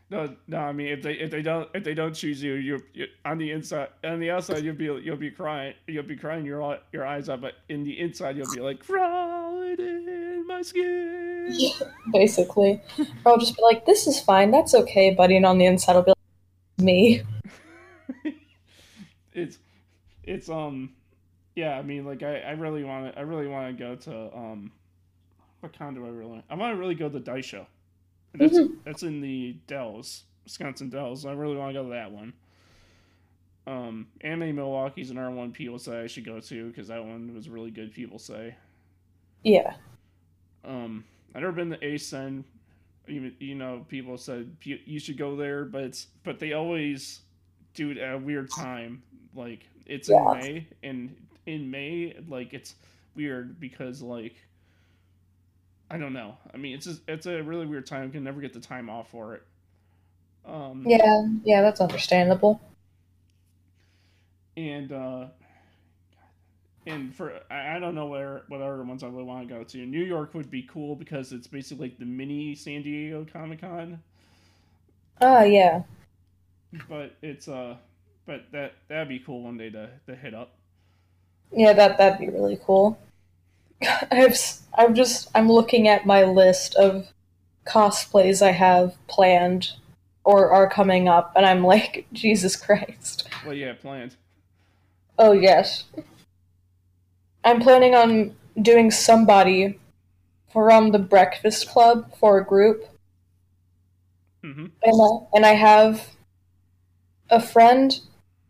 No, no. I mean, if they if they don't if they don't choose you, you're, you on the inside on the outside you'll be you'll be crying you'll be crying your your eyes out, but in the inside you'll be like crawling in my biscuit. Basically, or I'll just be like, "This is fine. That's okay, buddy," and on the inside, I'll be like, "Me." it's it's um yeah i mean like i i really want to i really want to go to um what con do i really i want to really go to the Daisho And that's Mhm. that's in the dells wisconsin dells i really want to go to that one um anime milwaukee's another one people say i should go to because that one was really good people say Yeah. um i've never been to Acen even you know people said you you should go there but it's but they always do it at a weird time like it's Yeah. in may and in may like it's weird because like i don't know i mean it's just, it's a really weird time You can never get the time off for it um Yeah. Yeah. That's understandable. and uh and for I don't know where what other ones I would want to go to. New York would be cool because it's basically like the mini San Diego Comic Con, Ah, yeah. but it's uh but that that'd be cool one day to to hit up. Yeah, that that'd be really cool. I've I'm just I'm looking at my list of cosplays I have planned or are coming up, and I'm like, Jesus Christ. Well, yeah, planned. Oh yes. I'm planning on doing somebody from the Breakfast Club for a group, hmm and I, and I have a friend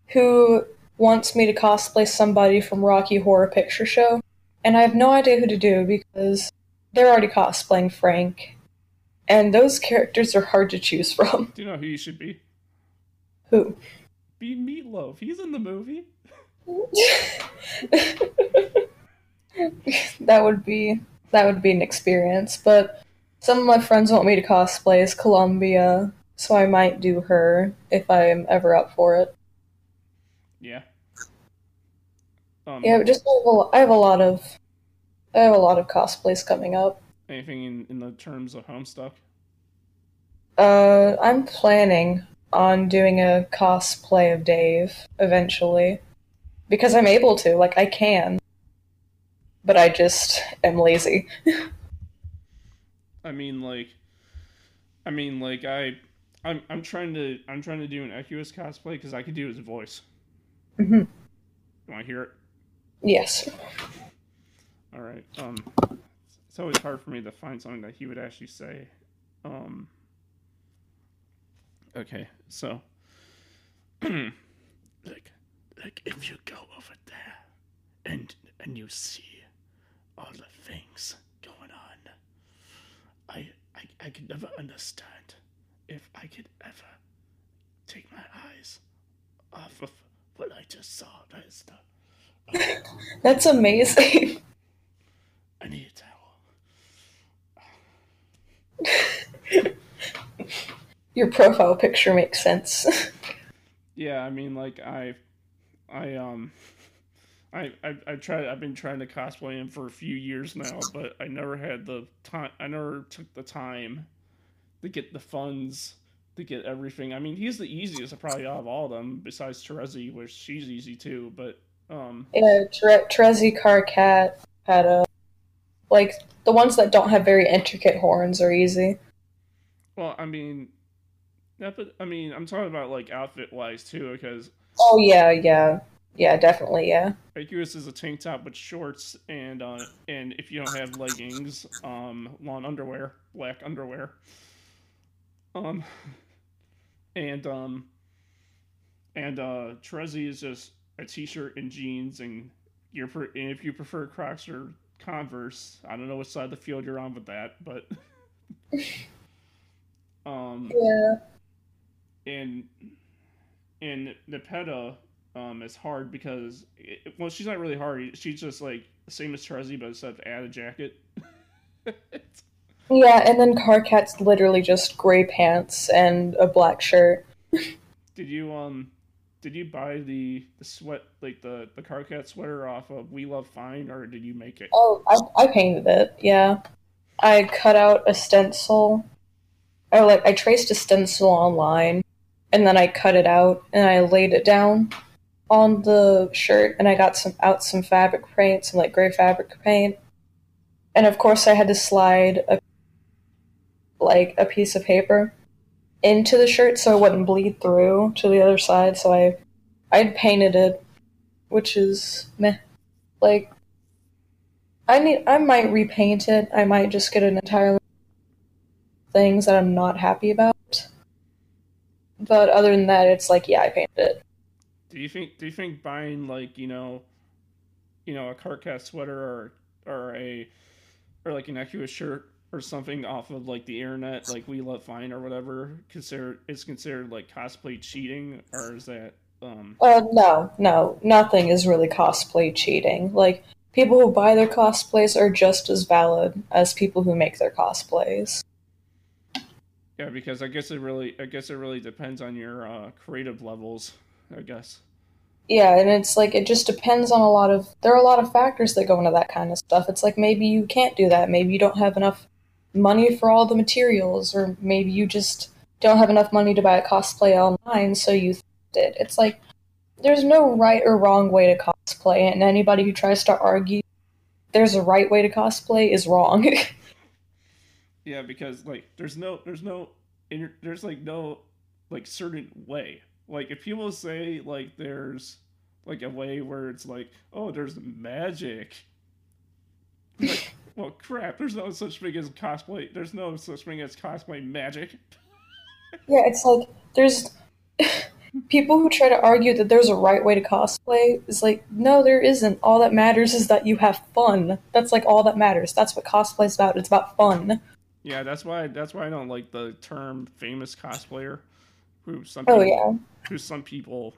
who wants me to cosplay somebody from Rocky Horror Picture Show, and I have no idea who to do because they're already cosplaying Frank, and those characters are hard to choose from. Do you know who you should be? Who? Be Meatloaf. He's in the movie. that would be that would be an experience, but some of my friends want me to cosplay as Columbia, so I might do her if I am ever up for it. Yeah. Um, Yeah, just I have a- I have a lot of I have a lot of cosplays coming up. Anything in, in the terms of Homestuck? Uh, I'm planning on doing a cosplay of Dave eventually because I'm able to, like I can, but I just am lazy. I mean, like, I mean, like, I, I'm, I'm trying to, I'm trying to do an Equius cosplay because I could do his voice. hmm You want to hear it? Yes. All right. Um, it's always hard for me to find something that he would actually say. Um. Okay, so, like, like if you go over there, and and you see all the things going on, I I I could never understand if I could ever take my eyes off of what I just saw. That is the. Uh, That's amazing. I need a towel. Your profile picture makes sense. Yeah, I mean, like I, I um, I I I tried. I've been trying to cosplay him for a few years now, but I never had the time. I never took the time to get the funds to get everything. I mean, he's the easiest probably out of all of them, besides Terezi, which she's easy too. But um, yeah, Tre- Terezi Karkat had a like the ones that don't have very intricate horns are easy. well, I mean, yeah, but I mean, I'm talking about like outfit wise too, because Oh yeah, yeah, yeah, definitely, yeah. Equius is a tank top with shorts and uh and if you don't have leggings, um lawn underwear, black underwear. Um and um and uh Terezi is just a t-shirt and jeans and you're pre- and if you prefer Crocs or Converse, I don't know what side of the field you're on with that, but um Yeah. and and Nepeta um is hard because it, well she's not really hard she's just like same as Terezi but instead of add a jacket Yeah, and then Karkat's literally just gray pants and a black shirt. did you um did you buy the the sweat like the the Karkat sweater off of We Love Fine or did you make it Oh, I, I painted it, yeah. I cut out a stencil. I like I traced a stencil online and then I cut it out and I laid it down on the shirt and I got some out some fabric paint, some like gray fabric paint. and of course I had to slide a like a piece of paper into the shirt so it wouldn't bleed through to the other side. So I I painted it, which is meh. Like I need I might repaint it. I might just get an entirely things that I'm not happy about. But other than that, it's like yeah, I painted it. Do you think do you think buying like, you know, you know, a Karkat's sweater or or a or like an Equius shirt or something off of like the internet, like We Love Fine or whatever, consider is considered like cosplay cheating, or is that? um Uh, no, no, nothing is really cosplay cheating. Like people who buy their cosplays are just as valid as people who make their cosplays. Yeah, because I guess it really, I guess it really depends on your uh, creative levels. I guess. Yeah, and it's like it just depends on a lot of there are a lot of factors that go into that kind of stuff. It's like maybe you can't do that. Maybe you don't have enough money for all the materials, or maybe you just don't have enough money to buy a cosplay online, so you did. It's like there's no right or wrong way to cosplay, and anybody who tries to argue there's a right way to cosplay is wrong. yeah, because like there's no there's no there's like no like certain way. Like if people say like there's like a way where it's like oh there's magic. Like, well, crap. There's no such thing as cosplay. There's no such thing as cosplay magic. yeah, it's like there's people who try to argue that there's a right way to cosplay is like, no, there isn't. All that matters is that you have fun. That's like all that matters. That's what cosplay is about. It's about fun. Yeah, that's why that's why I don't like the term famous cosplayer. Who some oh, people, yeah. who some people,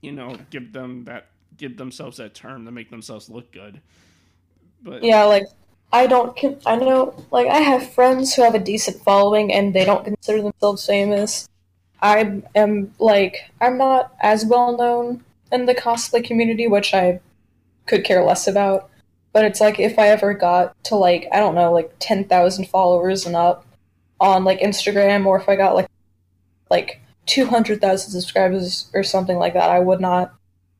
you know, give them that give themselves that term to make themselves look good. But yeah, like I don't. I know, like I have friends who have a decent following and they don't consider themselves famous. I am like I'm not as well known in the cosplay community, which I could care less about. But it's like if I ever got to like I don't know, like ten thousand followers and up on like Instagram, or if I got like like two hundred thousand subscribers or something like that, I would not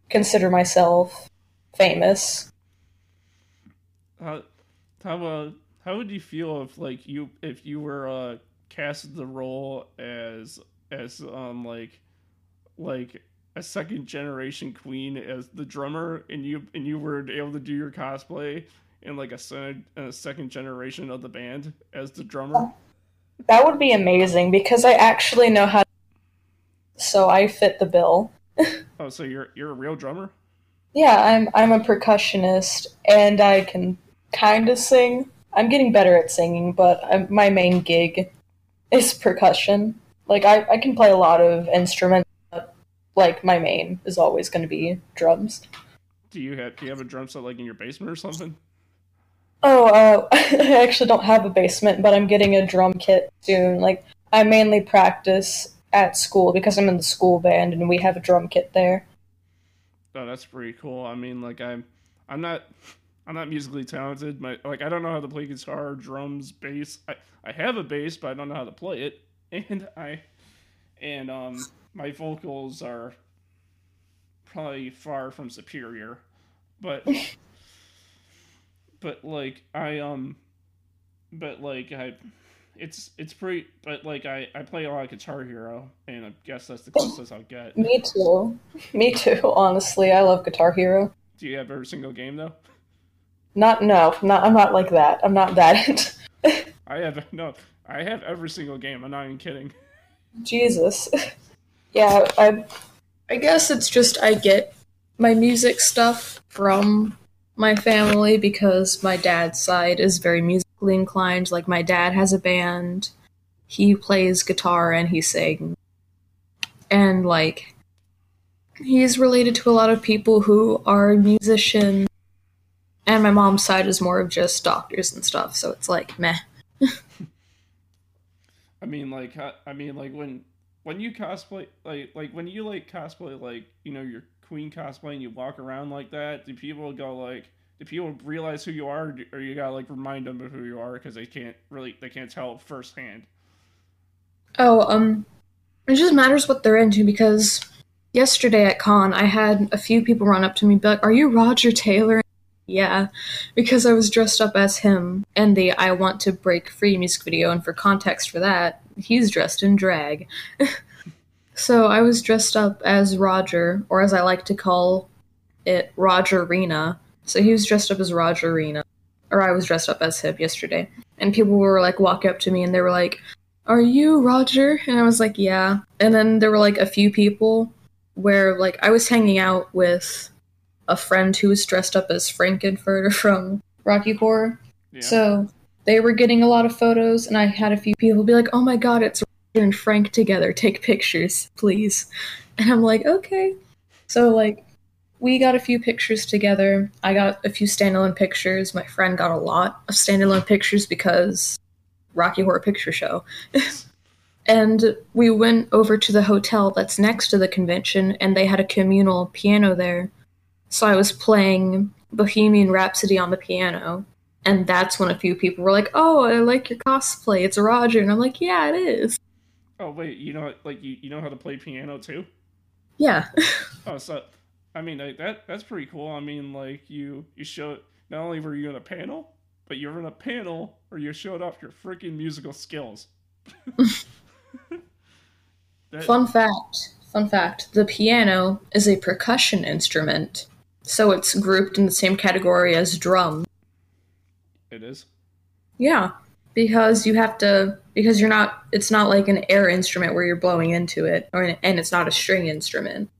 consider myself famous. How how uh, how would you feel if like you if you were uh cast the role as as um like like a second generation queen as the drummer and you and you were able to do your cosplay in like a, second, a second generation of the band as the drummer? Oh, that would be amazing because i actually know how to... so i fit the bill. Oh so you're you're a real drummer? Yeah i'm i'm a percussionist and i can kind of sing. I'm getting better at singing but I'm, my main gig is percussion. Like I, I can play a lot of instruments like my main is always going to be drums. Do you have do you have a drum set like in your basement or something? Oh uh, i actually don't have a basement but i'm getting a drum kit soon. Like i mainly practice at school because i'm in the school band and we have a drum kit there. Oh that's pretty cool. I mean like i'm i'm not i'm not musically talented my like i don't know how to play guitar drums bass. I i have a bass but i don't know how to play it. And I and um my vocals are probably far from superior, but but like I um but like I it's it's pretty but like I I play a lot of Guitar Hero and I guess that's the closest I'll get. Me too. Me too, honestly. I love Guitar Hero. Do you have every single game though? Not no, not I'm not like that. I'm not that. I have no I have every single game. I'm not even kidding. Jesus. yeah, I I guess it's just I get my music stuff from my family because my dad's side is very musically inclined. Like my dad has a band. He plays guitar and he sings. And like he's related to a lot of people who are musicians. And my mom's side is more of just doctors and stuff, so it's like meh. I mean, like, I mean, like when when you cosplay, like, like when you like cosplay, like, you know, your queen cosplay, and you walk around like that. Do people go like? Do people realize who you are, or you gotta like remind them of who you are because they can't really they can't tell firsthand? Oh, um, it just matters what they're into because yesterday at con I had a few people run up to me be like, "Are you Roger Taylor?" Yeah, because I was dressed up as him and the I Want to Break Free music video, and for context for that, he's dressed in drag. so I was dressed up as Roger, or as I like to call it, Rogerina. So he was dressed up as Rogerina, or I was dressed up as him yesterday. And people were like walking up to me and they were like, Are you Roger? And I was like, Yeah. And then there were like a few people where like I was hanging out with a friend who was dressed up as Frank-N-Furter from Rocky Horror. Yeah. So they were getting a lot of photos, and I had a few people be like, "Oh my god, it's Roger and Frank together. Take pictures, please." And I'm like, "Okay." So like, we got a few pictures together. I got a few standalone pictures. My friend got a lot of standalone pictures because Rocky Horror Picture Show. and we went over to the hotel that's next to the convention, and they had a communal piano there. So I was playing Bohemian Rhapsody on the piano. And that's when a few people were like, "Oh, I like your cosplay. It's Roger." And I'm like, "Yeah, it is." Oh wait, you know like you, you know how to play piano too? Yeah. Oh, so I mean like, that that's pretty cool. I mean like you you showed not only were you in a panel, but you were in a panel where you showed off your freaking musical skills. That- Fun fact. Fun fact. The piano is a percussion instrument. So it's grouped in the same category as drum. It is. Yeah, because you have to because you're not it's not like an air instrument where you're blowing into it or and it's not a string instrument.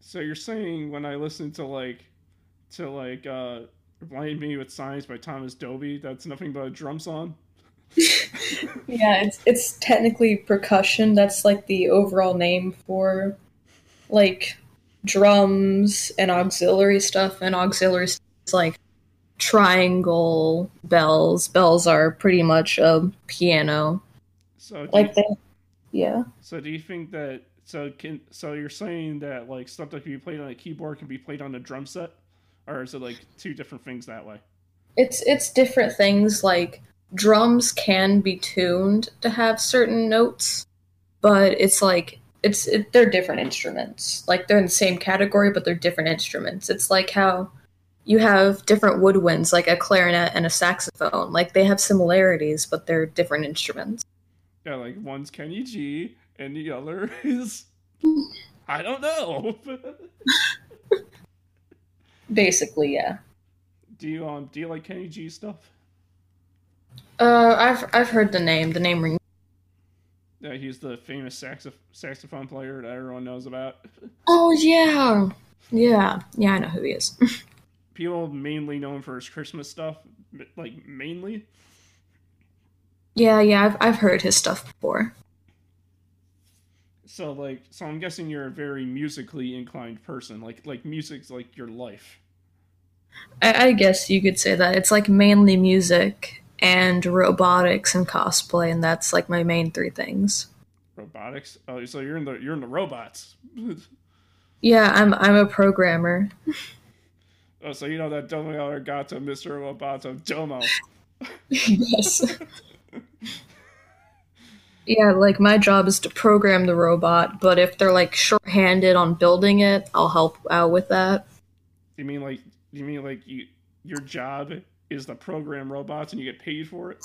So you're saying when I listen to like to like uh Blind Me with Science by Thomas Dolby, that's nothing but a drum song? Yeah, it's it's technically percussion. That's like the overall name for like drums and auxiliary stuff. And auxiliary stuff is like triangle bells. Bells are pretty much a piano. So Like yeah. so do you think that so can so you're saying that like stuff that can be played on a keyboard can be played on a drum set? Or is it like two different things that way? It's it's different things like drums can be tuned to have certain notes, but it's like it's it, they're different instruments. Like they're in the same category, but they're different instruments. It's like how you have different woodwinds, like a clarinet and a saxophone. Like they have similarities, but they're different instruments. Yeah, like one's Kenny G and the other is I don't know. Basically, yeah. do you um do you like Kenny G stuff? Uh, I've I've heard the name. The name rings. Yeah, he's the famous saxoph- saxophone player that everyone knows about. Oh yeah, yeah, yeah. I know who he is. People mainly known for his Christmas stuff, like mainly. yeah, yeah. I've I've heard his stuff before. So like, so I'm guessing you're a very musically inclined person. Like, like music's like your life. I, I guess you could say that it's like mainly music and robotics and cosplay, and that's like my main three things. Robotics. Oh, so you're in the you're in the robots. Yeah, I'm I'm a programmer. oh, so you know that Domo Arigato, Mr. Roboto, Domo. yes. yeah, like my job is to program the robot, but if they're like shorthanded on building it, I'll help out with that. You mean like you mean like you your job is the program robots and you get paid for it?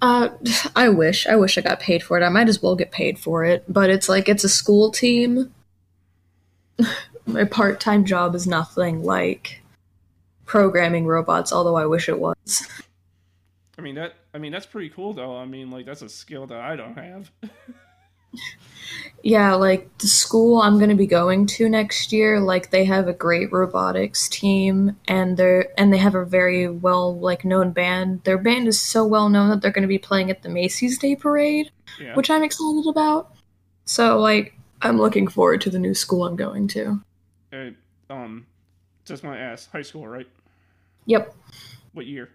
Uh, I wish. I wish I got paid for it. I might as well get paid for it. But it's like it's a school team. My part time job is nothing like programming robots, although I wish it was. I mean that I mean that's pretty cool though. I mean like that's a skill that I don't have. Yeah, like the school I'm going to be going to next year, like they have a great robotics team and they're and they have a very well like known band. Their band is so well known that they're going to be playing at the Macy's Day Parade, yeah. which I'm excited about. So like I'm looking forward to the new school I'm going to. Uh, um just my ass. High school, right? Yep. What year?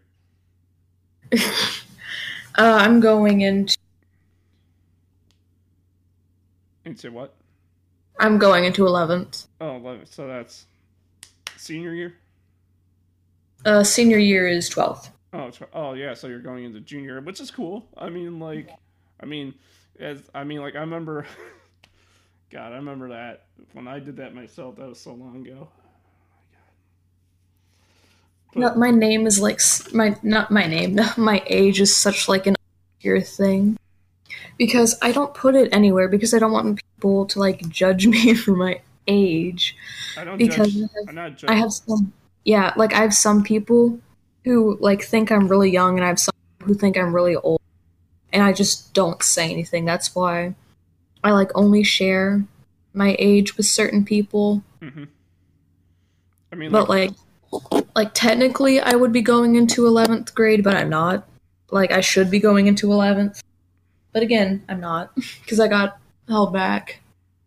uh, I'm going into Into what? I'm going into 11th. Oh, 11. So that's senior year? Uh, senior year is 12th. Oh, tw- oh yeah. So you're going into junior, which is cool. I mean, like, I mean, as I mean, like, I remember. God, I remember that when I did that myself. That was so long ago. My name is like my not my name. My age is such like an obscure thing because I don't put it anywhere because I don't want people to like judge me for my age. I don't Because judge. I have- I'm not I have some, yeah, like I have some people who like think I'm really young, and I have some who think I'm really old, and I just don't say anything. That's why I like only share my age with certain people. hmm I mean, But like, like, like technically, I would be going into eleventh grade, but I'm not. Like I should be going into eleventh, but again, I'm not because I got held back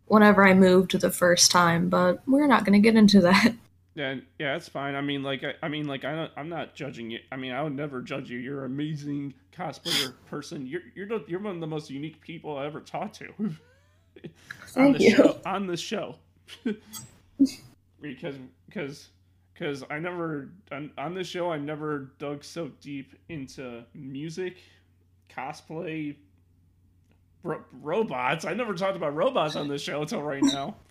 whenever I moved the first time. But we're not gonna get into that. yeah, yeah, that's fine. I mean, like, I, I mean, like, I don't, I'm not judging you. I mean, I would never judge you. You're an amazing cosplayer person. You're, you're, the, you're one of the most unique people I ever talked to. on the you. show. On the show. because, because, because I never on, on this show I never dug so deep into music, cosplay, ro- robots. I never talked about robots on this show until right now.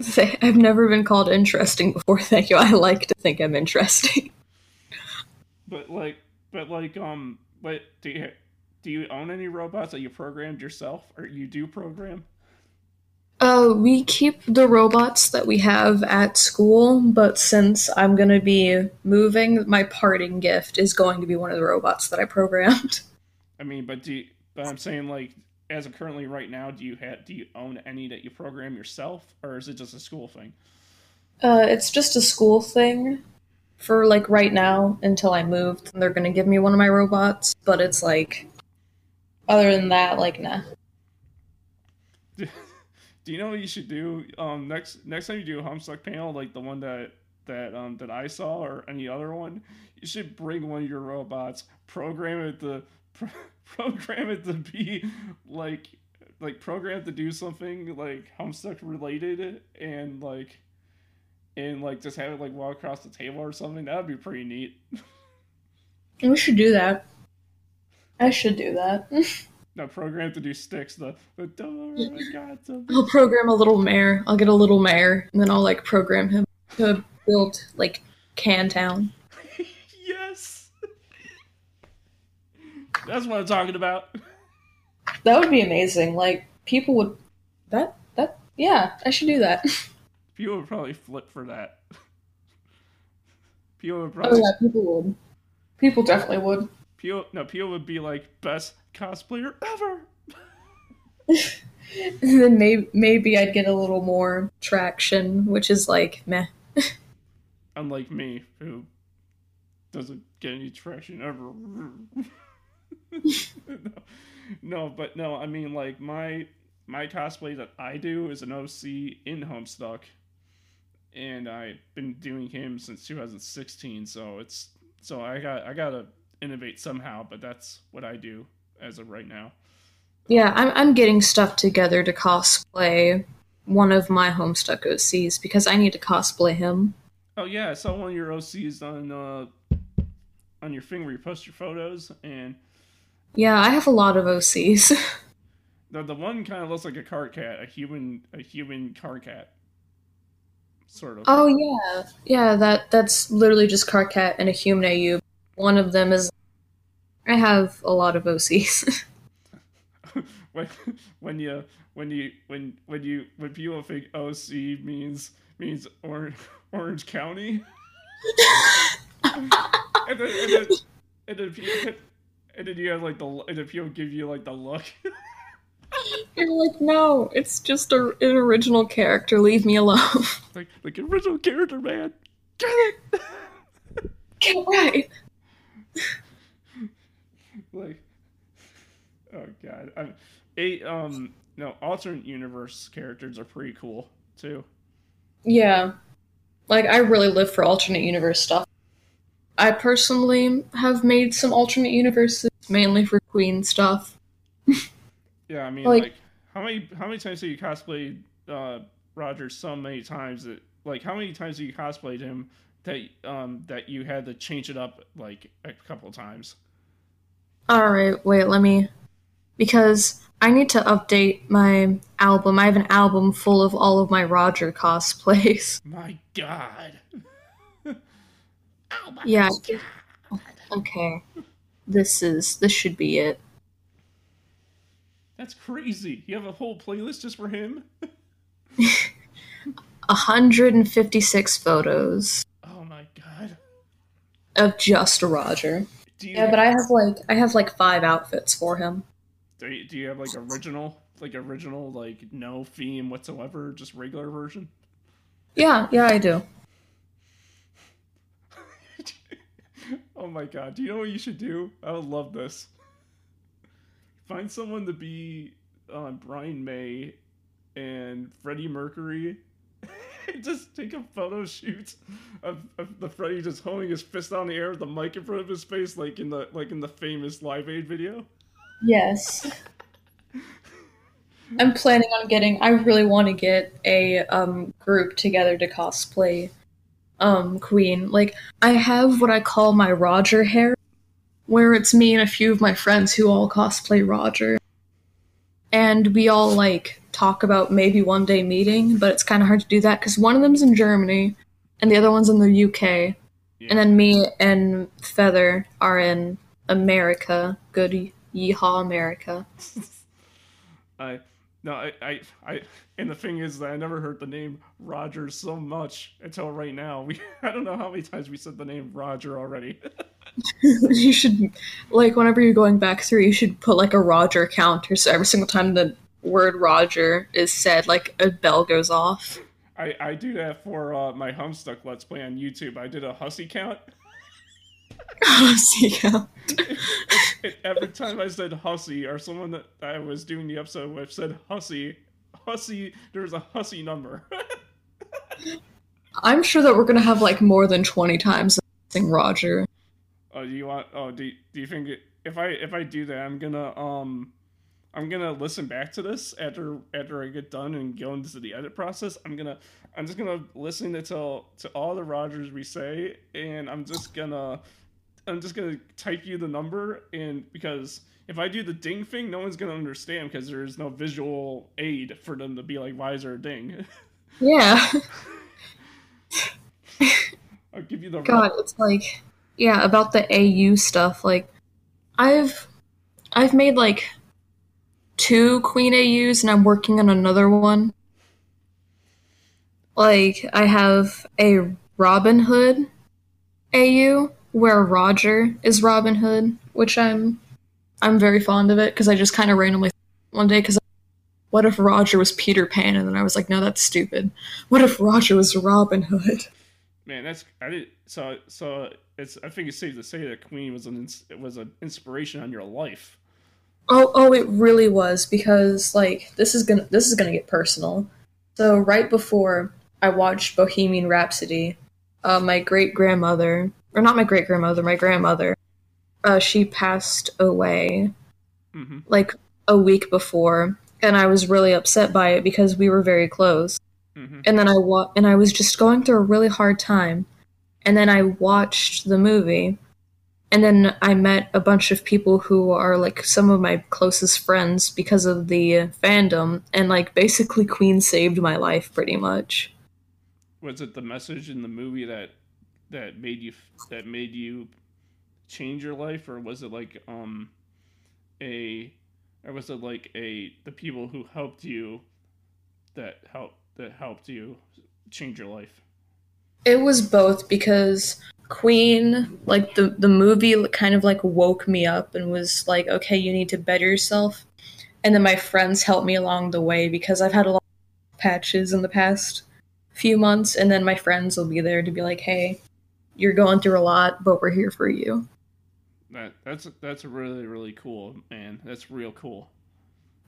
Say, I've never been called interesting before. Thank you. I like to think I'm interesting. But like, but like, um, but do you do you own any robots that you programmed yourself, or you do program? Uh, we keep the robots that we have at school, but since I'm gonna be moving, my parting gift is going to be one of the robots that I programmed. I mean, but do you, but I'm saying like, as of currently right now, do you have do you own any that you program yourself, or is it just a school thing? Uh, it's just a school thing for like right now until I move. They're gonna give me one of my robots, but it's like, other than that, like nah. Do you know what you should do? Um, next next time you do a Homestuck panel, like the one that that um that I saw, or any other one, you should bring one of your robots, program it to pro- program it to be like like program it to do something like Homestuck related, and like and like just have it like walk across the table or something. That would be pretty neat. We should do that. I should do that. no program to do sticks. The the door I got to I'll program a little Mayor. I'll get a little Mayor, and then I'll like program him to build like Can Town. yes. That's what I'm talking about. That would be amazing. Like people would that that yeah, I should do that. People would probably flip for that. People would probably Oh yeah, people would. People definitely would. people no people would be like best cosplayer ever. And then maybe maybe I'd get a little more traction, which is like meh. Unlike me, who doesn't get any traction ever. no, no, but no, I mean like my my cosplay that I do is an OC in Homestuck, and I've been doing him since 2016. So it's so I got I gotta innovate somehow, but that's what I do as of right now. Yeah, I'm I'm getting stuff together to cosplay one of my Homestuck OCs because I need to cosplay him. Oh yeah, I saw one of your OCs on uh on your thing where you post your photos, and Yeah, I have a lot of OCs. the the one kind of looks like a Karkat, a human a human Karkat, sort of. oh yeah, yeah. That that's literally just Karkat and a human AU. One of them is. I have a lot of OCs. when when you when you when when you when people think OC means means Orange Orange County, and then and then and then, people, and then you have like the and then people give you like the look. You're like, no, it's just a, an original character. Leave me alone. like like original character man, get it. Get right. like oh god I'm, a um no alternate universe characters are pretty cool too Yeah, like I really live for alternate universe stuff. I personally have made some alternate universes mainly for Queen stuff. yeah i mean Like- like, how many how many times have you cosplayed uh roger so many times that like how many times have you cosplayed him that um that you had to change it up like a couple times All right, wait, let me because I need to update my album. I have an album full of all of my Roger cosplays. my god Oh Yeah. god. Okay. This is this should be it. That's crazy. You have a whole playlist just for him? 156 photos Oh my god. of just Roger. Do you Yeah, but I have like I have like five outfits for him. do you, do you have like original like original like no theme whatsoever, just regular version? Yeah, yeah, I do. oh my god. Do you know what you should do? I would love this. Find someone to be uh, Brian May and Freddie Mercury. just take a photo shoot of, of the Freddie just holding his fist on the air with the mic in front of his face, like in the like in the famous Live Aid video. Yes. I'm planning on getting I really want to get a um group together to cosplay um Queen. Like I have what I call my Roger hair where it's me and a few of my friends who all cosplay Roger. And we all like talk about maybe one day meeting, but it's kind of hard to do that cuz one of them's in Germany and the other one's in the UK. Yeah. And then me and Feather are in America. Good yeehaw America. I no, I, I, I, and the thing is that I never heard the name Roger so much until right now. We, I don't know how many times we said the name Roger already. you should like whenever you're going back through you should put like a roger counter so every single time the word roger is said like a bell goes off I, I do that for uh, my Homestuck Let's Play on YouTube. I did a hussy count. Yeah. Every time I said hussy, or someone that I was doing the episode with said hussy, hussy, there's a hussy number. i'm sure that we're gonna have like more than 20 times saying roger Oh, do you want? Oh, do do you think it, if I if I do that, I'm gonna um, I'm gonna listen back to this after after I get done and go into the edit process. I'm gonna I'm just gonna listen to to all the Rogers we say, and I'm just gonna I'm just gonna type you the number, and because if I do the ding thing, no one's gonna understand because there's no visual aid for them to be like, why is there a ding? yeah. I'll give you the god it's like yeah about the au stuff like i've i've made like two queen aus and i'm working on another one. Like i have a robin hood au where roger is robin hood which i'm i'm very fond of it because i just kind of randomly one day because what if roger was peter pan and then i was like no that's stupid what if roger was robin hood Man, that's I did so so. It's I think it's safe to say that Queen was an it was an inspiration on your life. Oh, oh, it really was because like this is gonna this is gonna get personal. So right before I watched Bohemian Rhapsody, uh, my great grandmother, or not my great grandmother, my grandmother, uh, she passed away hmm like a week before, and I was really upset by it because we were very close. hmm And then I wa- and I was just going through a really hard time, and then I watched the movie, and then I met a bunch of people who are like some of my closest friends because of the fandom, and like basically Queen saved my life pretty much. Was it the message in the movie that that made you that made you change your life, or was it like um a or was it like a the people who helped you that helped that helped you change your life? It was both because Queen, like the the movie, kind of like woke me up and was like, okay, you need to better yourself. And then my friends helped me along the way because I've had a lot of patches in the past few months, and then my friends will be there to be like, hey, you're going through a lot, but we're here for you. That that's that's really really cool, man. That's real cool.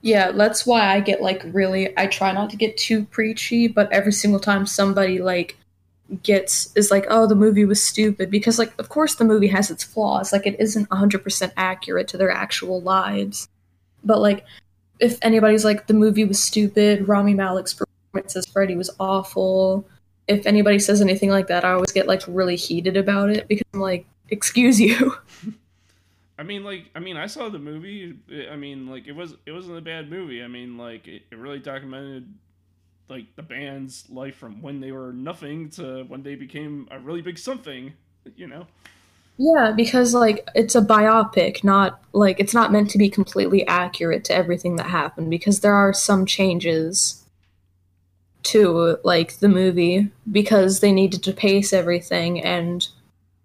Yeah, that's why I get like really I try not to get too preachy, but every single time somebody like gets is like, "Oh, the movie was stupid" because like of course the movie has its flaws. Like it isn't 100% accurate to their actual lives. But like if anybody's like the movie was stupid, Rami Malek's performance as Freddie was awful. If anybody says anything like that, I always get like really heated about it because I'm like, "Excuse you." I mean, like, I mean, I saw the movie. I mean, like, it was it wasn't a bad movie. I mean, like, it, it really documented like the band's life from when they were nothing to when they became a really big something. you know. Yeah, because like it's a biopic, not like it's not meant to be completely accurate to everything that happened because there are some changes to like the movie because they needed to pace everything and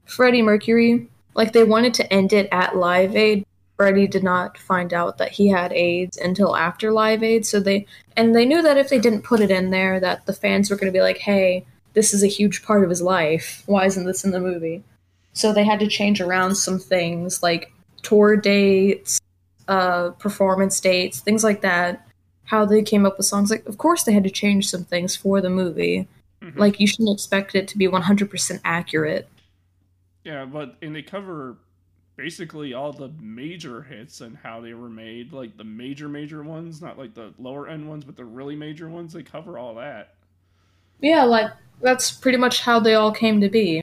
Freddie Mercury like they wanted to end it at Live Aid. Freddie did not find out that he had AIDS until after Live Aid, so they and they knew that if they didn't put it in there that the fans were going to be like, "Hey, this is a huge part of his life. Why isn't this in the movie?" So they had to change around some things like tour dates, uh, performance dates, things like that. How they came up with songs. Like, of course, they had to change some things for the movie. Mhm. Like, you shouldn't expect it to be 100% accurate. Yeah, but and they cover basically all the major hits and how they were made, like the major major ones, not like the lower end ones, but the really major ones. They cover all that. Yeah, like, that's pretty much how they all came to be.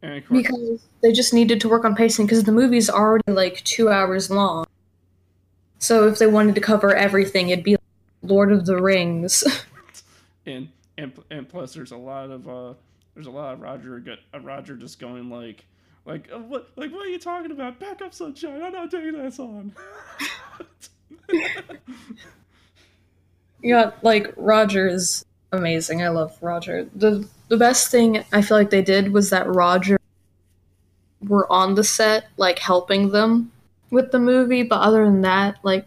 Course, Because they just needed to work on pacing because the movie's already like two hours long. So if they wanted to cover everything, it'd be Lord of the Rings. and and and plus, there's a lot of uh, there's a lot of Roger uh, Roger just going like. Like uh, what? Like what are you talking about? Back up, sunshine! I'm not taking that song. yeah, like Roger is amazing. I love Roger. the The best thing I feel like they did was that Roger were on the set, like helping them with the movie. But other than that, like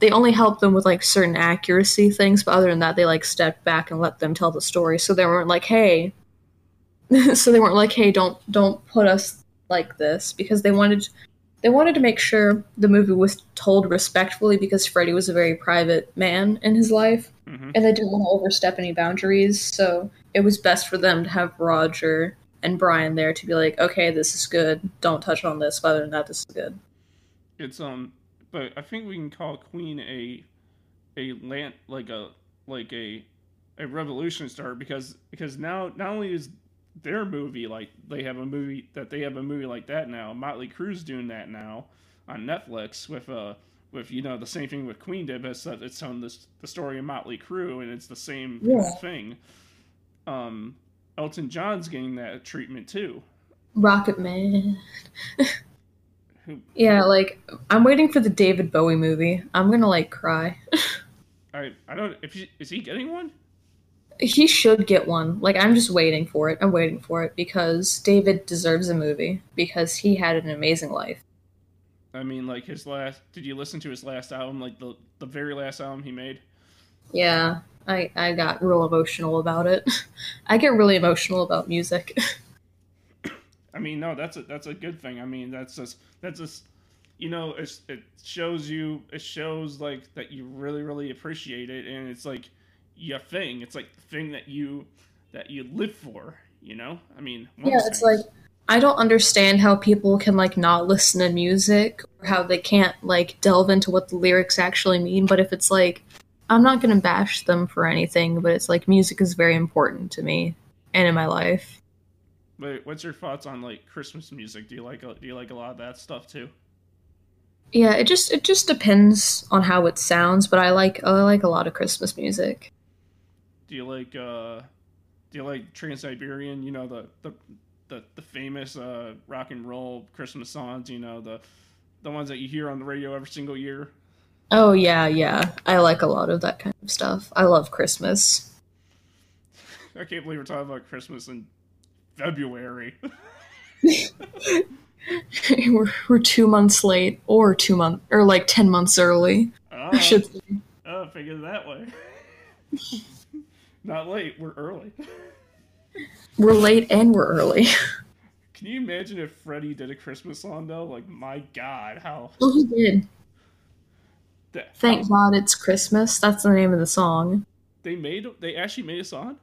they only helped them with like certain accuracy things. But other than that, they like stepped back and let them tell the story. So they weren't like, hey. so they weren't like, hey, don't don't put us like this because they wanted they wanted to make sure the movie was told respectfully because Freddie was a very private man in his life hmm and they didn't want to overstep any boundaries. So it was best for them to have Roger and Brian there to be like, okay, this is good. Don't touch on this. But other than that, this is good. It's um, but I think we can call Queen a a land like a like a a revolution star because because now not only is their movie like they have a movie that they have a movie like that now. Motley Crue's doing that now on Netflix with uh with you know the same thing with Queen did, but it's, it's telling this the story of Motley Crue and it's the same Yeah. thing. Um, Elton John's getting that treatment too. Rocket Man. Who Yeah, like I'm waiting for the David Bowie movie. I'm gonna like cry. I I don't if he, is he getting one? he should get one. Like I'm just waiting for it. I'm waiting for it because David deserves a movie because he had an amazing life. I mean, like his last. Did you listen to his last album? Like the the very last album he made. Yeah, I I got real emotional about it. I get really emotional about music. I mean, no, that's a that's a good thing. I mean, that's just that's just you know, it's, it shows you it shows like that you really really appreciate it, and it's like your thing. It's like the thing that you that you live for. You know, I mean, yeah, it's things. like I don't understand how people can like not listen to music or how they can't like delve into what the lyrics actually mean. But if it's like, I'm not gonna bash them for anything, but it's like music is very important to me and in my life. Wait, what's your thoughts on like Christmas music? Do you like a, do you like a lot of that stuff too? Yeah, it just it just depends on how it sounds, but I like I like a lot of Christmas music. Do you like uh do you like Trans Siberian? You know the the the, the famous uh, rock and roll Christmas songs. You know the the ones that you hear on the radio every single year. Oh yeah, yeah. I like a lot of that kind of stuff. I love Christmas. I can't believe we're talking about Christmas in February. we're, we're two months late, or two months, or like ten months early. oh, I should say. oh, figure it that way. Not late. We're early. We're late and we're early. Can you imagine if Freddie did a Christmas song though? Like, my God, how well, he did. that, Thank how God it's Christmas. That's the name of the song. they made they actually made a song.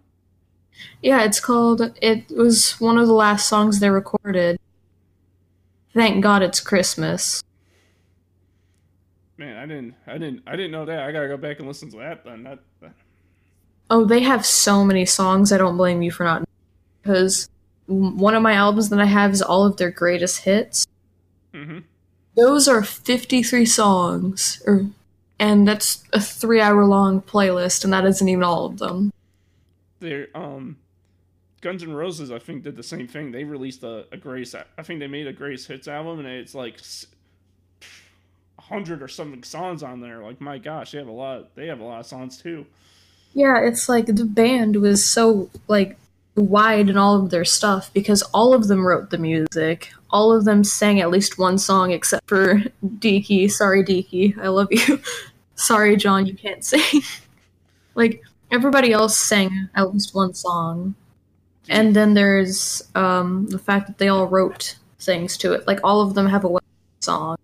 Yeah, it's called. It was one of the last songs they recorded. Thank God it's Christmas. Man, I didn't, I didn't, I didn't know that. I gotta go back and listen to that then. That, that Oh, they have so many songs. I don't blame you for not because one of my albums that I have is all of their greatest hits. hmm Those are 53 songs, or and that's a 3-hour long playlist and that isn't even all of them. There, um, Guns N' Roses, I think, did the same thing. They released a, a Grace. I think they made a Greatest Hits album, and it's like hundred or something songs on there. Like my gosh, they have a lot. They have a lot of songs too. Yeah, it's like the band was so like wide in all of their stuff because all of them wrote the music. All of them sang at least one song except for Deaky. Sorry, Deaky. I love you. Sorry, John, you can't sing. like everybody else sang at least one song. And then there's um, the fact that they all wrote things to it. Like all of them have a song,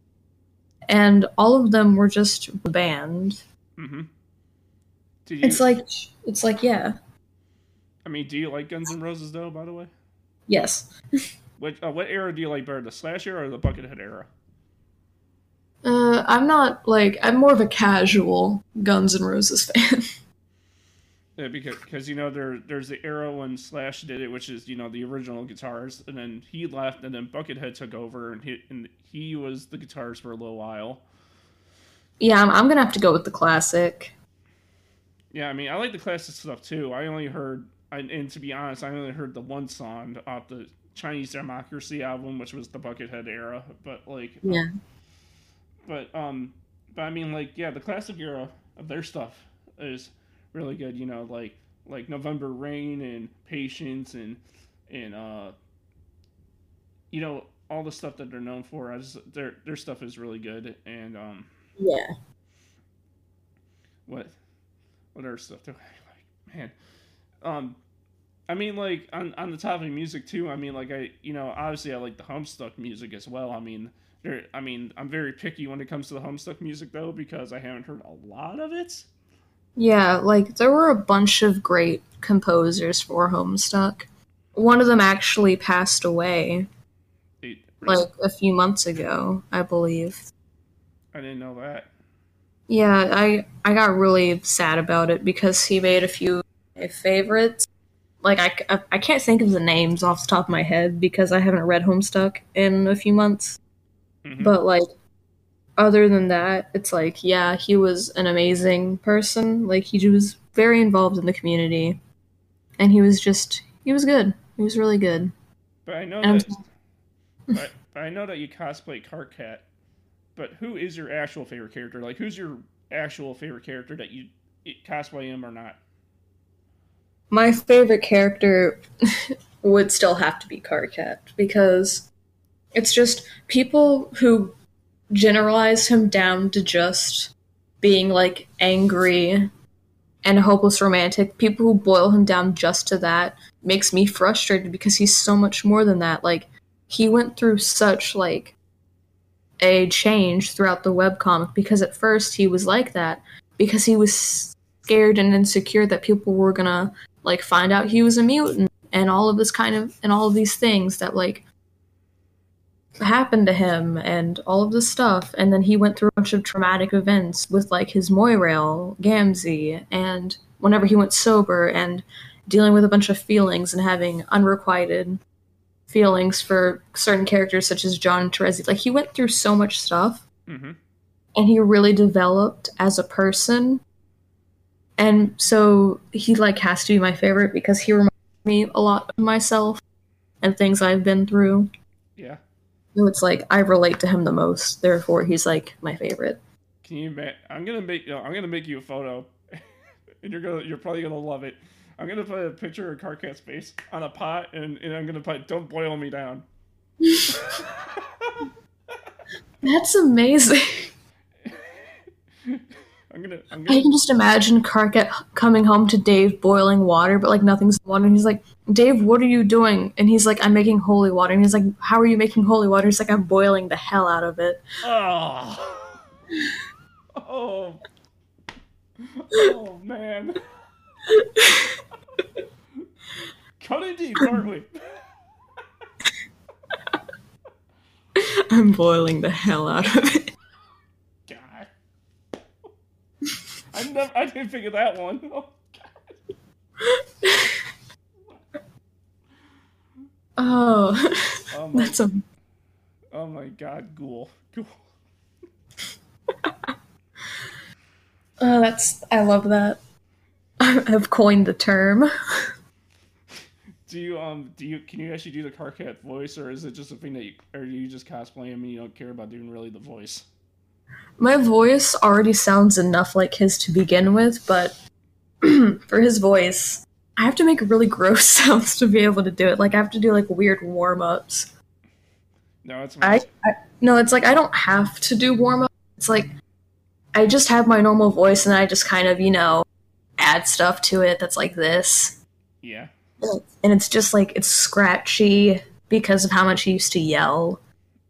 and all of them were just the band. Mm-hmm. You... It's like it's like yeah. I mean, do you like Guns N' Roses though? By the way. Yes. what uh, what era do you like better, the Slash era or the Buckethead era? Uh, I'm not like I'm more of a casual Guns N' Roses fan. Yeah, because because you know there there's the era when Slash did it, which is you know the original guitars, and then he left, and then Buckethead took over, and he and he was the guitars for a little while. Yeah, I'm, I'm gonna have to go with the classic. Yeah, I mean I like the classic stuff too. I only heard, I, and to be honest, I only heard the one song off the Chinese Democracy album, which was the Buckethead era. But like, yeah. Um, but um, but I mean like yeah, the classic era of their stuff is really good. You know, like like November Rain and Patience and and uh, you know all the stuff that they're known for. I just their their stuff is really good and um. Yeah. What, what other stuff do I like? Man, um, I mean, like on on the topic of music too. I mean, like I, you know, obviously I like the Homestuck music as well. I mean, there, I mean, I'm very picky when it comes to the Homestuck music though because I haven't heard a lot of it. Yeah, like there were a bunch of great composers for Homestuck. One of them actually passed away like a few months ago, I believe. I didn't know that. Yeah, I I got really sad about it because he made a few favorites. Like I, I can't think of the names off the top of my head because I haven't read Homestuck in a few months. Mm-hmm. But like other than that, it's like, yeah, he was an amazing person. Like he was very involved in the community, and he was just he was good. He was really good. But I know that. but, but I know that you cosplay Karkat. But who is your actual favorite character? Like, who's your actual favorite character that you cosplay him or not? My favorite character would still have to be Karkat because it's just people who generalize him down to just being like angry and a hopeless romantic. People who boil him down just to that makes me frustrated because he's so much more than that. Like he went through such like a change throughout the webcomic because at first he was like that because he was scared and insecure that people were gonna like find out he was a mutant and all of this kind of and all of these things that like happened to him and all of this stuff and then he went through a bunch of traumatic events with like his moirail gamzee and whenever he went sober and dealing with a bunch of feelings and having unrequited feelings for certain characters such as john and terezi. Like he went through so much stuff. Mm-hmm. and he really developed as a person. And so he like has to be my favorite because he reminds me a lot of myself and things i've been through. Yeah so it's like I relate to him the most, therefore he's like my favorite. Can you? I'm gonna make. You know, I'm gonna make you a photo, and you're gonna. You're probably gonna love it. I'm gonna put a picture of Karkat's face on a pot, and, and I'm gonna put "Don't boil me down." That's amazing. Gonna, I'm gonna. I can just imagine Karkat coming home to Dave boiling water, but like nothing's water. And he's like, Dave, what are you doing? And he's like, I'm making holy water. And he's like, How are you making holy water? He's like, I'm boiling the hell out of it. Oh. Oh. Oh, man. Cut it deep, aren't we? I'm boiling the hell out of it. I never, I didn't figure that one. Oh, oh, oh my, that's a. Oh my god, ghoul, ghoul. oh, that's I love that. I've coined the term. do you um do you can you actually do the Karkat voice or is it just a thing that you or you just cosplay him and you don't care about doing really the voice? My voice already sounds enough like his to begin with, but for his voice, I have to make really gross sounds to be able to do it. Like I have to do like weird warm ups. No, it's I, I no, it's like I don't have to do warm up. It's like I just have my normal voice and I just kind of, you know, add stuff to it that's like this. yeah. And it's just like it's scratchy because of how much he used to yell.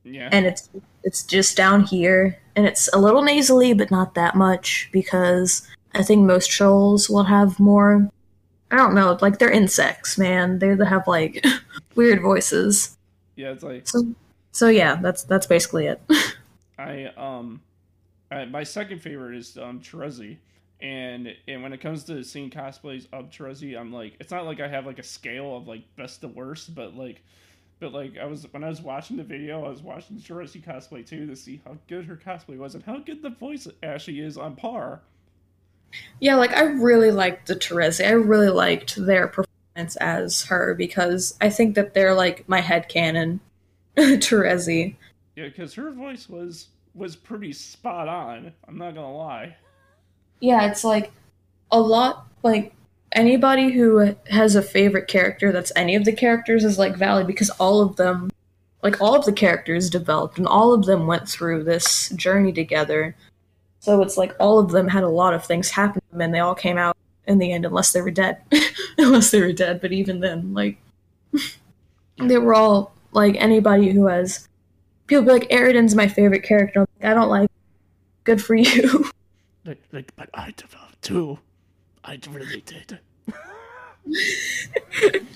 Yeah. And it's it's just down here and it's a little nasally but not that much because I think most trolls will have more I don't know, like they're insects, man. They have like weird voices. yeah, it's like So so yeah, that's that's basically it. I um I, my second favorite is um Terezi. And and when it comes to seeing cosplays of Terezi, I'm like it's not like I have like a scale of like best to worst, but like but like I was when I was watching the video, I was watching Terezi cosplay too to see how good her cosplay was and how good the voice actually is on par. Yeah, like I really liked the Terezi. I really liked their performance as her because I think that they're like my head canon Terezi. Yeah, because her voice was was pretty spot on. I'm not gonna lie. Yeah, it's like a lot like anybody who has a favorite character that's any of the characters is like valid because all of them like all of the characters developed and all of them went through this journey together. So it's like all of them had a lot of things happen to them and they all came out in the end unless they were dead. unless they were dead, but even then, like they were all like anybody who has people be like Eridan's my favorite character. I don't like good for you. Like, like, but I developed too. I really did.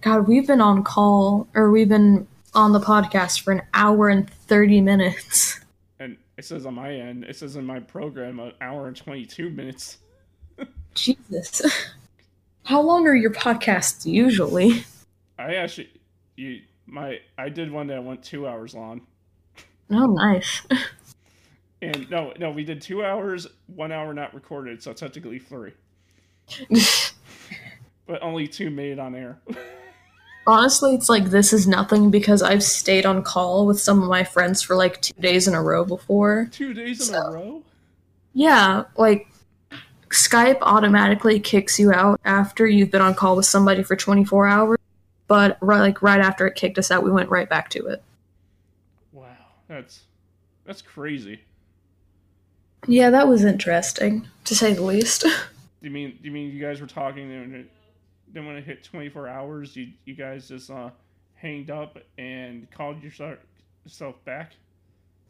God, we've been on call or we've been on the podcast for an hour and 30 minutes. And it says on my end, it says in my program, an hour and 22 minutes. Jesus. How long are your podcasts usually? I actually, you, my, I did one that went two hours long. Oh, nice. And no, no, we did two hours, one hour not recorded, so it's technically three. But only two made on air. Honestly, it's like this is nothing because I've stayed on call with some of my friends for like two days in a row before. two days in So- a row? Yeah, like Skype automatically kicks you out after you've been on call with somebody for 24 hours, but right, like right after it kicked us out, we went right back to it. Wow, that's, that's crazy. Yeah, that was interesting to say the least. Do you mean, do you mean you guys were talking and then when it hit 24 hours, you, you guys just, uh, hanged up and called yourself, yourself back?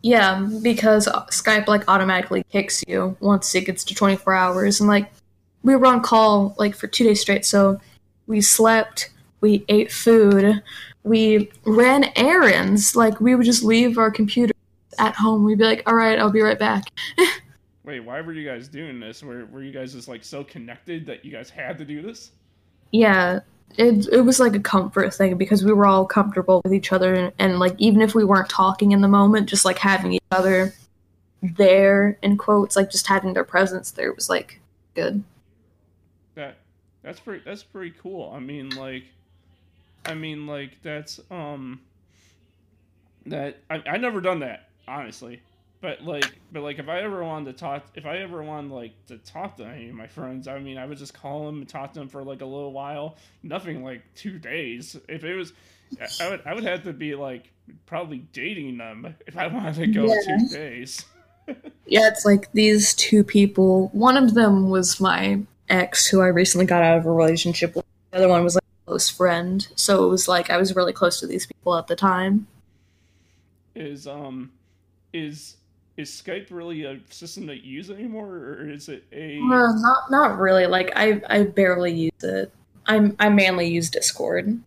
Yeah, because Skype like automatically kicks you once it gets to 24 hours, and like we were on call like for two days straight, so we slept, we ate food, we ran errands. Like we would just leave our computer at home. We'd be like, "All right, I'll be right back." Wait, why were you guys doing this? Were, were you guys just like so connected that you guys had to do this? Yeah, it it was like a comfort thing because we were all comfortable with each other, and, and like even if we weren't talking in the moment, just like having each other there in quotes, like just having their presence there was like good. That that's pretty that's pretty cool. I mean like I mean like that's um that I I never done that, honestly. But like but like if I ever wanted to talk if I ever wanted like to talk to any of my friends, I mean I would just call them and talk to them for like a little while. Nothing like two days. If it was I- would I would have to be like probably dating them if I wanted to go Yeah. two days. Yeah, it's like these two people. One of them was my ex, who I recently got out of a relationship with. The other one was like a close friend. So it was like I was really close to these people at the time. is um is is Skype really a system that you use anymore, or is it a? Uh, not not really. Like I I barely use it. I'm I mainly use Discord.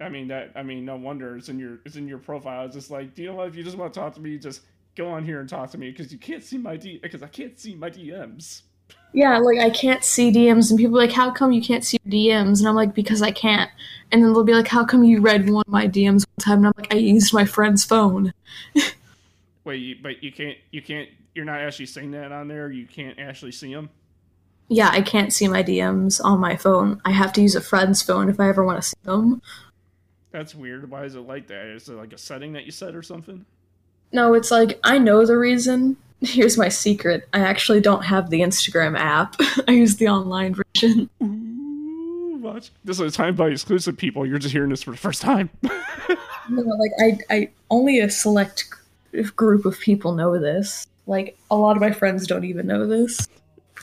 I mean that. I mean, no wonder it's in your it's in your profile. It's just like, do you know what? If you just want to talk to me, just go on here and talk to me because you can't see my D because I can't see my DMs. Yeah, like I can't see DMs, and people are like, "How come you can't see your DMs?" And I'm like, "Because I can't." And then they'll be like, "How come you read one of my DMs one time?" And I'm like, "I used my friend's phone." Wait, you, but you can't you can't you're not actually seeing that on there. You can't actually see them. Yeah, I can't see my DMs on my phone. I have to use a friend's phone if I ever want to see them. That's weird. Why is it like that? Is it like a setting that you set or something? No, it's like I know the reason. Here's my secret. I actually don't have the Instagram app. I use the online version. Ooh, watch. This is a time by exclusive people. You're just hearing this for the first time. No, like I, I only a select group of people know this. Like a lot of my friends don't even know this.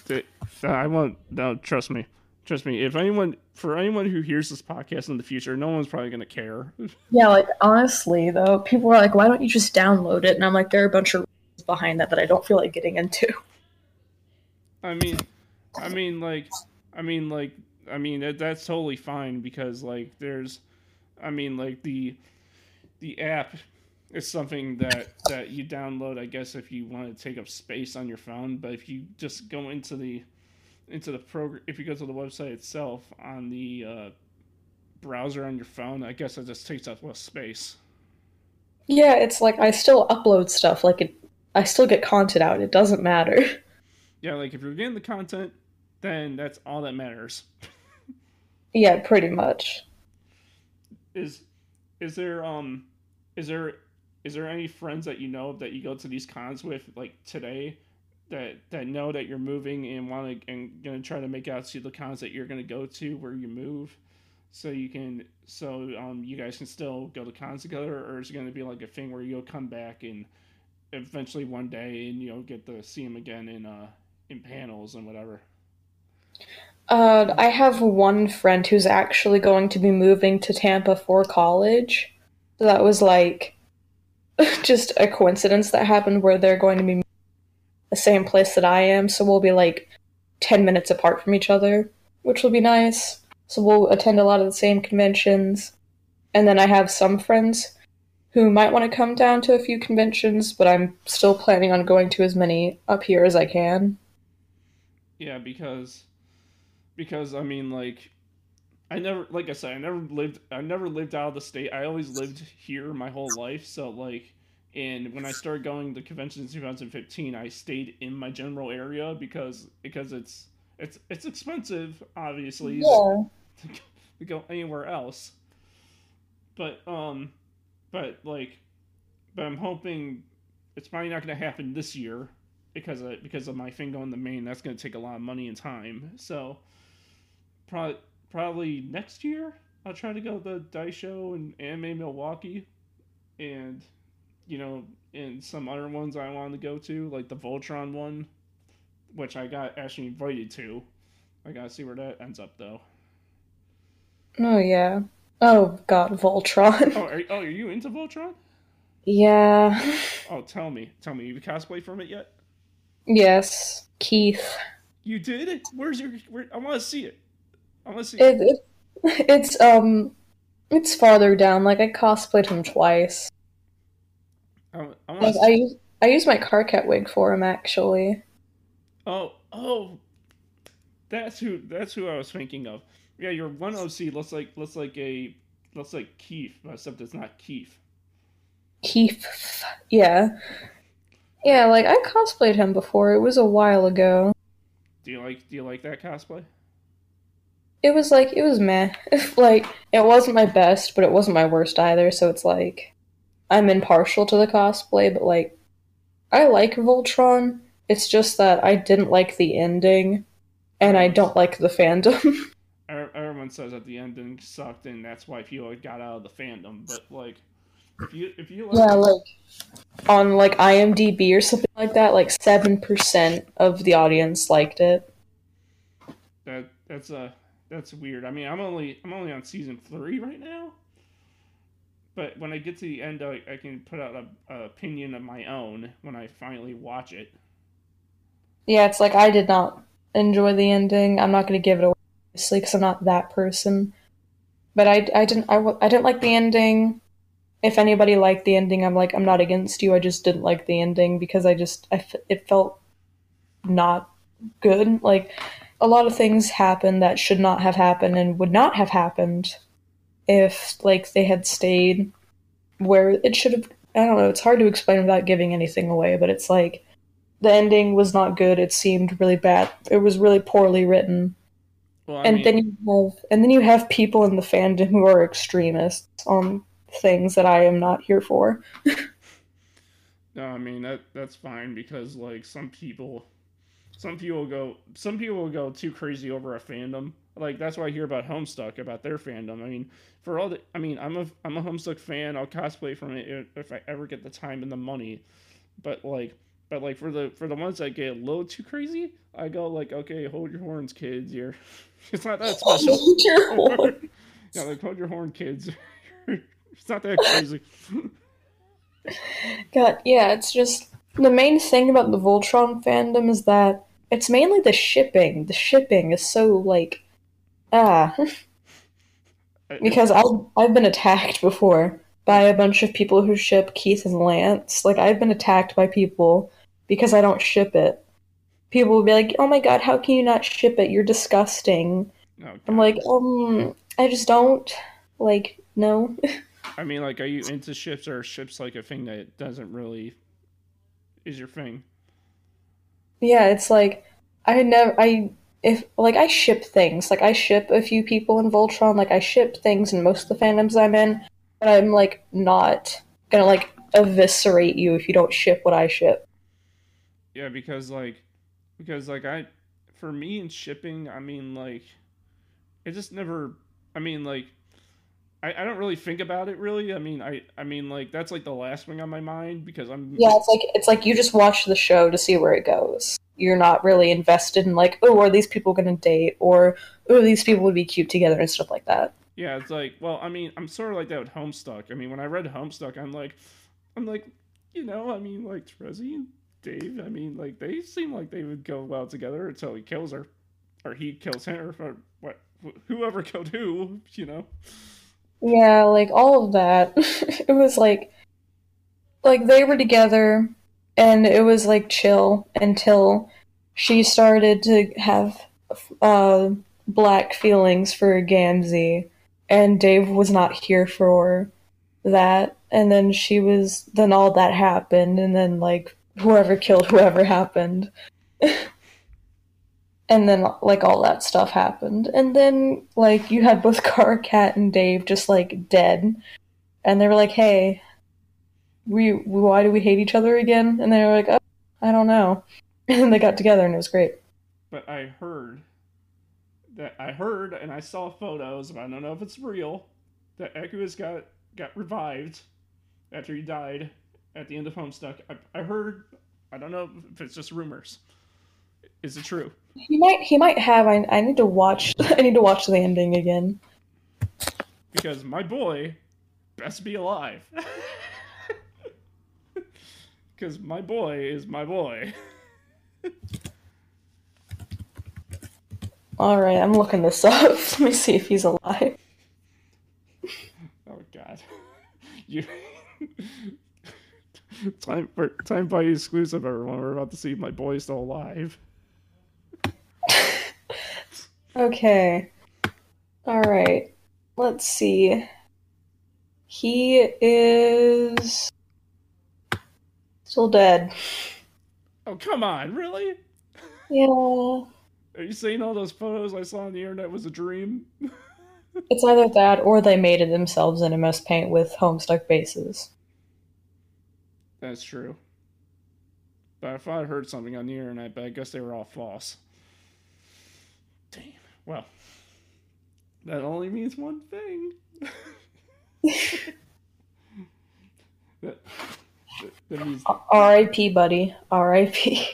Uh, I won't. No, trust me. Trust me. If anyone, for anyone who hears this podcast in the future, no one's probably gonna care. Yeah, like honestly though, people are like, "Why don't you just download it?" And I'm like, there are a bunch of reasons behind that that I don't feel like getting into. I mean, I mean, like, I mean, like, I mean that, that's totally fine because like there's, I mean, like the the app is something that that you download i guess if you want to take up space on your phone but if you just go into the into the program if you go to the website itself on the uh, browser on your phone i guess it just takes up less space. Yeah it's like i still upload stuff like it i still get content out it doesn't matter. Yeah like if you're getting the content then that's all that matters. Yeah pretty much. Is is there um is there is there any friends that you know that you go to these cons with like today that that know that you're moving and want to and gonna try to make out to the cons that you're gonna go to where you move? So you can so um you guys can still go to cons together or is it gonna be like a thing where you'll come back and eventually one day and you'll get to see them again in uh in panels and whatever? Uh i have one friend who's actually going to be moving to tampa for college. So that was like just a coincidence that happened where they're going to be the same place that I am, so we'll be like 10 minutes apart from each other, which will be nice. So we'll attend a lot of the same conventions. And then I have some friends who might want to come down to a few conventions, but I'm still planning on going to as many up here as I can. Yeah, because because I mean like I never, like I said, I never lived, I never lived out of the state. I always lived here my whole life. So like, and when I started going to conventions in 2015, I stayed in my general area because because it's it's it's expensive, obviously, yeah. to, to go anywhere else. But um, but like, but I'm hoping it's probably not going to happen this year because of because of my thing going to Maine. That's going to take a lot of money and time. So probably probably next year I'll try to go to the Daisho and Anime Milwaukee, and you know, and some other ones I want to go to, like the Voltron one, which I got actually invited to. I gotta see where that ends up though. Oh yeah. Oh god, Voltron. oh, are, oh, are you into Voltron? Yeah. Oh, tell me, tell me, you cosplay from it yet? Yes, Keith. You did? Where's your? Where, I want to see it. It, it. It's um, it's farther down. Like I cosplayed him twice. I, I, like, I use I use my wig for him actually. Oh oh, that's who that's who I was thinking of. Yeah, your one OC looks like looks like a looks like Keith, except it's not Keith. Keith, yeah, yeah. Like I cosplayed him before. It was a while ago. Do you like Do you like that cosplay? It was like it was meh. like it wasn't my best, but it wasn't my worst either. So it's like I'm impartial to the cosplay, but like I like Voltron. It's just that I didn't like the ending, and I don't like the fandom. Everyone says that the ending sucked, and that's why people got out of the fandom. But like, if you if you like, yeah, like on like IMDb or something like that, like seven percent of the audience liked it. That that's a that's weird. I mean, I'm only I'm only on season three right now but when I get to the end, I, I can put out a, a, opinion of my own when I finally watch it. Yeah, it's like I did not enjoy the ending. I'm not going to give it away, obviously, because I'm not that person. But I, I didn't I, I didn't like the ending. If anybody liked the ending, I'm like I'm not against you. I just didn't like the ending because I just I it felt not good. Like a lot of things happened that should not have happened and would not have happened if like they had stayed where it should have I don't know, it's hard to explain without giving anything away, but it's like the ending was not good. It seemed really bad. It was really poorly written. Well, and mean, then you have and then you have people in the fandom who are extremists on things that I am not here for. no, I mean that that's fine because like some people, some people go, some people will go too crazy over a fandom. Like that's why I hear about Homestuck about their fandom. I mean, for all the, I mean, I'm a I'm a Homestuck fan. I'll cosplay from it if I ever get the time and the money. But like, but like for the for the ones that get a little too crazy, I go like, okay, hold your horns, kids. You're it's not that special. Hold your horn. yeah, like hold your horn, kids. it's not that crazy. God, yeah, it's just the main thing about the Voltron fandom is that it's mainly the shipping. The shipping is so like ah because I've I've been attacked before by a bunch of people who ship Keith and Lance. Like I've been attacked by people because I don't ship it. People will be like, "Oh my god, how can you not ship it? You're disgusting." Oh, I'm like, um, I just don't like no. I mean, like, are you into ships or ships like a thing that doesn't really is your thing? Yeah, it's like I never I if like I ship things. Like I ship a few people in Voltron, like I ship things in most of the fandoms I'm in, but I'm like not gonna like eviscerate you if you don't ship what I ship. Yeah, because like, because like I, for me in shipping, I mean like, it just never. I mean like, I, I don't really think about it really. I mean I I mean like that's like the last thing on my mind because I'm Yeah, it's like it's like you just watch the show to see where it goes. You're not really invested in like, oh, are these people gonna date or oh, these people would be cute together and stuff like that. Yeah, it's like, well, I mean, I'm sort of like that with Homestuck. I mean, when I read Homestuck, I'm like, I'm like, you know, I mean, like Terezi and Dave. I mean, like they seem like they would go well together until he kills her, or he kills her, or what, whoever killed who, you know. Yeah, like all of that. it was like like they were together and it was like chill until she started to have uh black feelings for Gamzee and Dave was not here for that and then she was then all that happened and then like whoever killed whoever happened and then like all that stuff happened and then like you had both Karkat and Dave just like dead and they were like hey we why do we hate each other again and they were like oh, I don't know and they got together and it was great But I heard that I heard and I saw photos, but I don't know if it's real. That Equius got got revived after he died at the end of Homestuck. I, I heard. I don't know if it's just rumors. Is it true? he might he might have I, I need to watch I need to watch the ending again Because my boy best be alive. Because my boy is my boy. all right I'm looking this up let me see if he's alive Oh God, you. time for time by exclusive, everyone. We're about to see if my boy is still alive. Okay. All right. Let's see. He is still dead. Oh come on, really? Yeah. Are you saying all those photos I saw on the internet was a dream? It's either that or they made it themselves in MS Paint with Homestuck bases. That's true. But I thought I heard something on the internet, but I guess they were all false. Damn. Well, that only means one thing. that, that, that means R.I.P. buddy. R.I.P.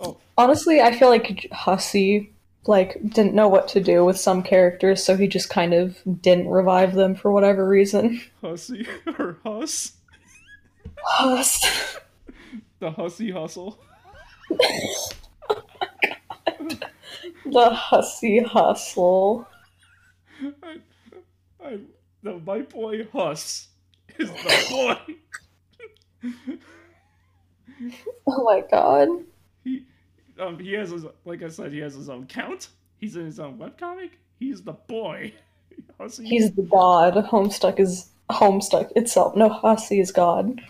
oh Honestly, I feel like Hussie like didn't know what to do with some characters, so he just kind of didn't revive them for whatever reason. hussy or huss Huss. the hussy hustle. the hussy hustle. I, I, the, my boy Huss is the boy. Oh my god. he um he has his like I said he has his own count. He's in his own webcomic. He's the boy. Hussy. He's the god. Homestuck is Homestuck itself. No, Hussie is god.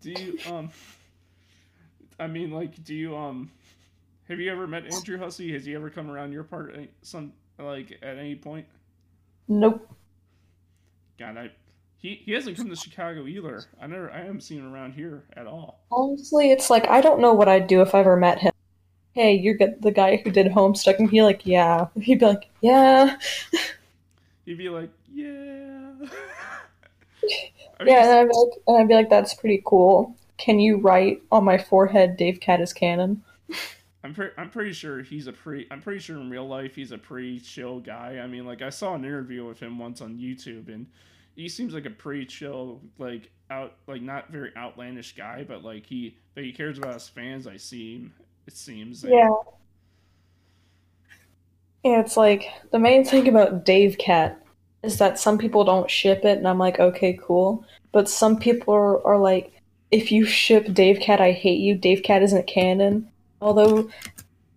do you um? I mean, like, do you um? Have you ever met Andrew Hussie? Has he ever come around your part eh, some like at any point? Nope. God, I he he hasn't come to Chicago either. I never I haven't seen him around here at all. Honestly, it's like I don't know what I'd do if I ever met him. Hey, you're the guy who did Homestuck, and he'd be like, yeah. He'd be like, yeah, He'd be like, yeah. I yeah, and I'd, be like, and I'd be like, that's pretty cool. Can you write on my forehead, Dave Cat is canon? I'm pretty I'm pretty sure he's a pretty I'm pretty sure in real life he's a pretty chill guy. I mean, like I saw an interview with him once on YouTube and he seems like a pretty chill, like out like not very outlandish guy, but like he but he cares about his fans, I see him it seems. Yeah. Yeah, it's like the main thing about Dave Cat is that some people don't ship it, and I'm like, okay, cool. But some people are, are like, if you ship Dave Cat, I hate you. Dave Cat isn't canon. Although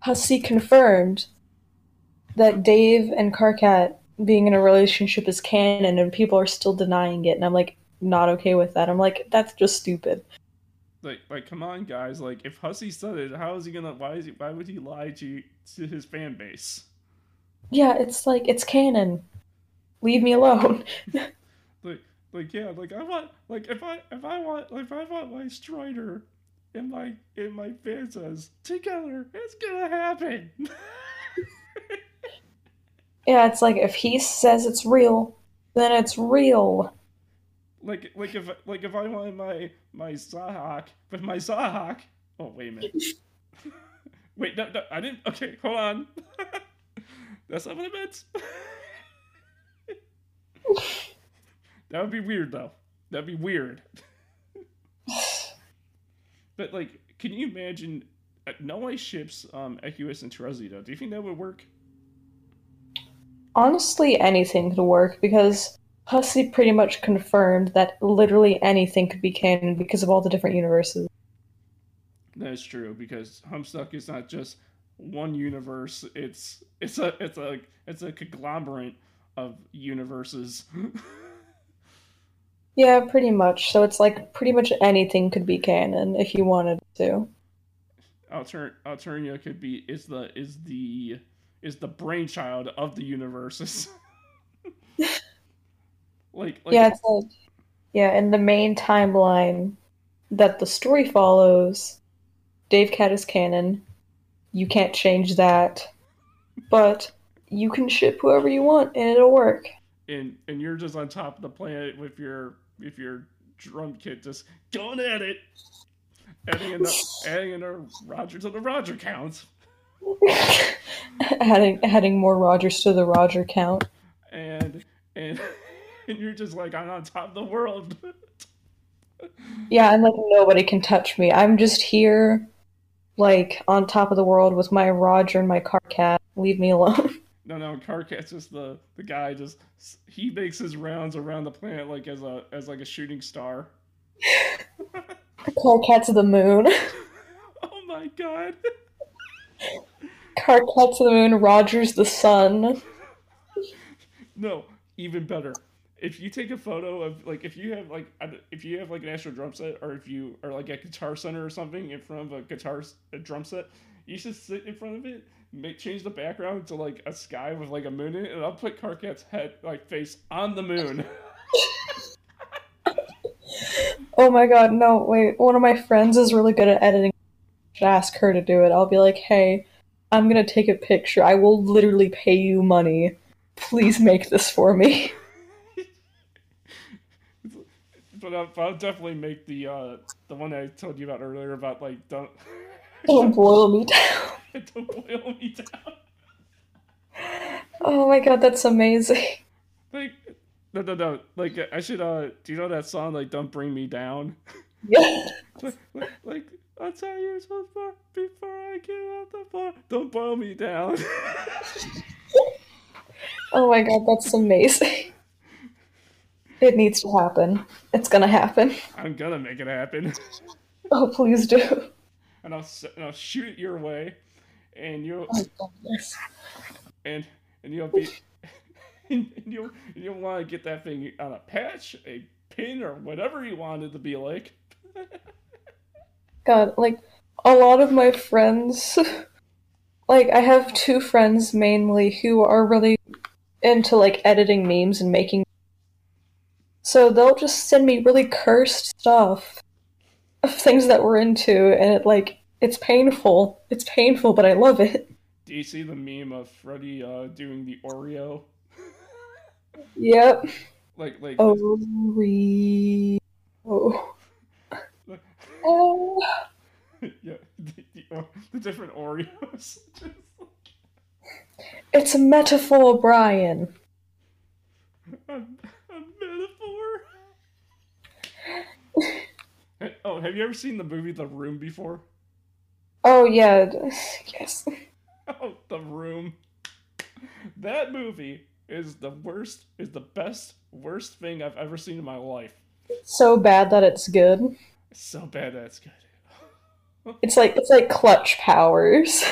Hussie confirmed that Dave and Karkat being in a relationship is canon, and people are still denying it, and I'm like, not okay with that. I'm like, that's just stupid. Like like come on guys, like if Hussie said it, how is he gonna why is he why would he lie to to his fan base? Yeah, it's like it's canon. Leave me alone. like like yeah like i want like if i if i want like if i want my strider and my and my fantasies together it's gonna happen. Yeah, it's like if he says it's real, then it's real. like like if like if i want my my Zahhak but my Zahhak oh wait a minute. Wait no, no i didn't okay hold on. That's not what i meant. That would be weird though. That'd be weird but like can you imagine uh, no way ships um Equius and Terezzito. do you think that would work Honestly, anything could work because Hussie pretty much confirmed that literally anything could be canon because of all the different universes. That is true because Homestuck is not just one universe. It's it's a it's a it's a conglomerate of universes. Yeah, pretty much. So it's like pretty much anything could be canon if you wanted to. Alter Alternia could be is the is the is the brainchild of the universes. like like yeah, it's like yeah, in the main timeline that the story follows, Dave Cat is canon. You can't change that. But you can ship whoever you want and it'll work. and and you're just on top of the planet with your with your drum kit just going at it. Adding in the, adding in a Roger to the Roger count. adding adding more Rogers to the Roger count. and and and you're just like I'm on top of the world. Yeah, I'm like nobody can touch me. I'm just here like on top of the world with my Roger and my Karkat. Leave me alone. No, no, Karkat's just the the guy. Just he makes his rounds around the planet like as a as like a shooting star. Karkat to the moon. oh my god! Karkat to the moon, Roger's the sun. No, even better. If you take a photo of like if you have like if you have like an actual drum set or if you are like at Guitar Center or something in front of a guitar a drum set, you should sit in front of it, make change the background to like a sky with like a moon in it, and I'll put Karkat's head like face on the moon. Oh my god, no, wait. One of my friends is really good at editing. I should ask her to do it. I'll be like, hey, I'm gonna take a picture. I will literally pay you money. Please make this for me. but I'll, but I'll definitely make the uh the one I told you about earlier about like don't Don't boil me down. don't boil me down. Oh my god, that's amazing. Like no no no like I should uh do you know that song like don't bring me down Yeah. like, like, like I'll tell you so far before I get out the bar don't boil me down Oh my god, that's amazing. It needs to happen. It's gonna happen. I'm gonna make it happen Oh, please do. And I'll and I'll shoot it your way and you'll Oh, and and you'll be and you'll and you'll want to get that thing on a patch, a pin, or whatever you want it to be like. God, like a lot of my friends, like I have two friends mainly who are really into like editing memes and making. So they'll just send me really cursed stuff of things that we're into, and it like it's painful. It's painful, but I love it. Do you see the meme of Freddie uh, doing the Oreo? Yep. Like like Oreo. Oh. yeah, the, the, the different Oreos. It's a metaphor, Brian. a, a metaphor. Oh, have you ever seen the movie The Room before? Oh yeah, yes. Oh, The Room. That movie is the worst, is the best, worst thing I've ever seen in my life. So bad that it's good. It's so bad that it's good. It's like it's like clutch powers.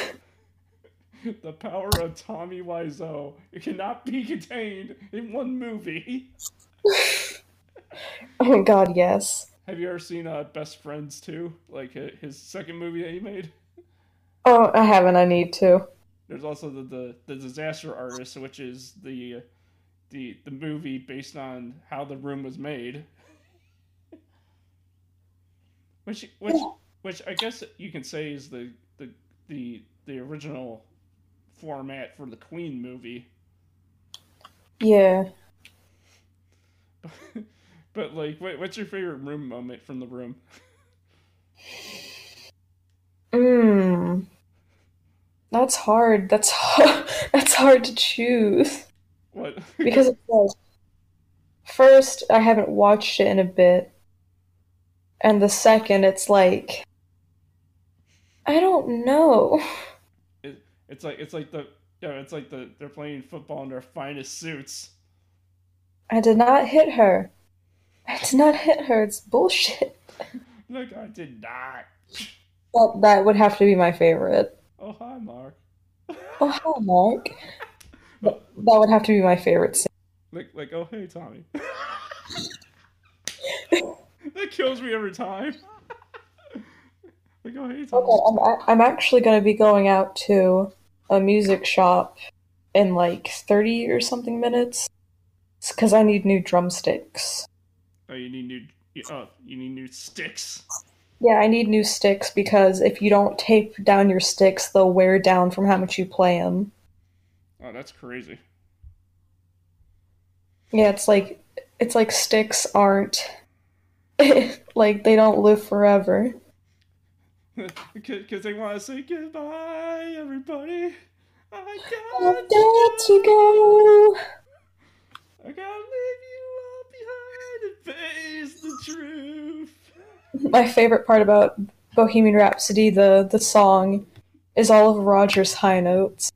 the power of Tommy Wiseau. It cannot be contained in one movie. Oh my god, yes. Have you ever seen uh, Best Friends 2? Like his second movie that he made? Oh, I haven't. I need to. There's also the, the, the Disaster Artist, which is the the the movie based on how the room was made. which which which I guess you can say is the the the, the original format for the Queen movie. Yeah. but like, what, what's your favorite room moment from the room? Mmm. That's hard. That's hard. That's hard to choose What? because it's like first I haven't watched it in a bit, and the second it's like I don't know. it, it's like it's like the yeah, it's like the they're playing football in their finest suits. I did not hit her. I did not hit her. It's bullshit. Look, I did not. Well, that would have to be my favorite. Oh hi, Mark. Oh, hi, Mark. That, would have to be my favorite scene. Like like oh hey Tommy. that kills me every time. like oh hey Tommy. Okay, I'm, I'm actually going to be going out to a music shop in like 30 or something minutes because I need new drumsticks. Oh you need new oh you need new sticks. Yeah, I need new sticks because if you don't tape down your sticks, they'll wear down from how much you play them. Oh that's crazy. Yeah, it's like it's like sticks aren't like they don't live forever. Because they want to say goodbye, everybody. I got got to go. I gotta leave face the truth. My favorite part about Bohemian Rhapsody, the the song, is all of Roger's high notes.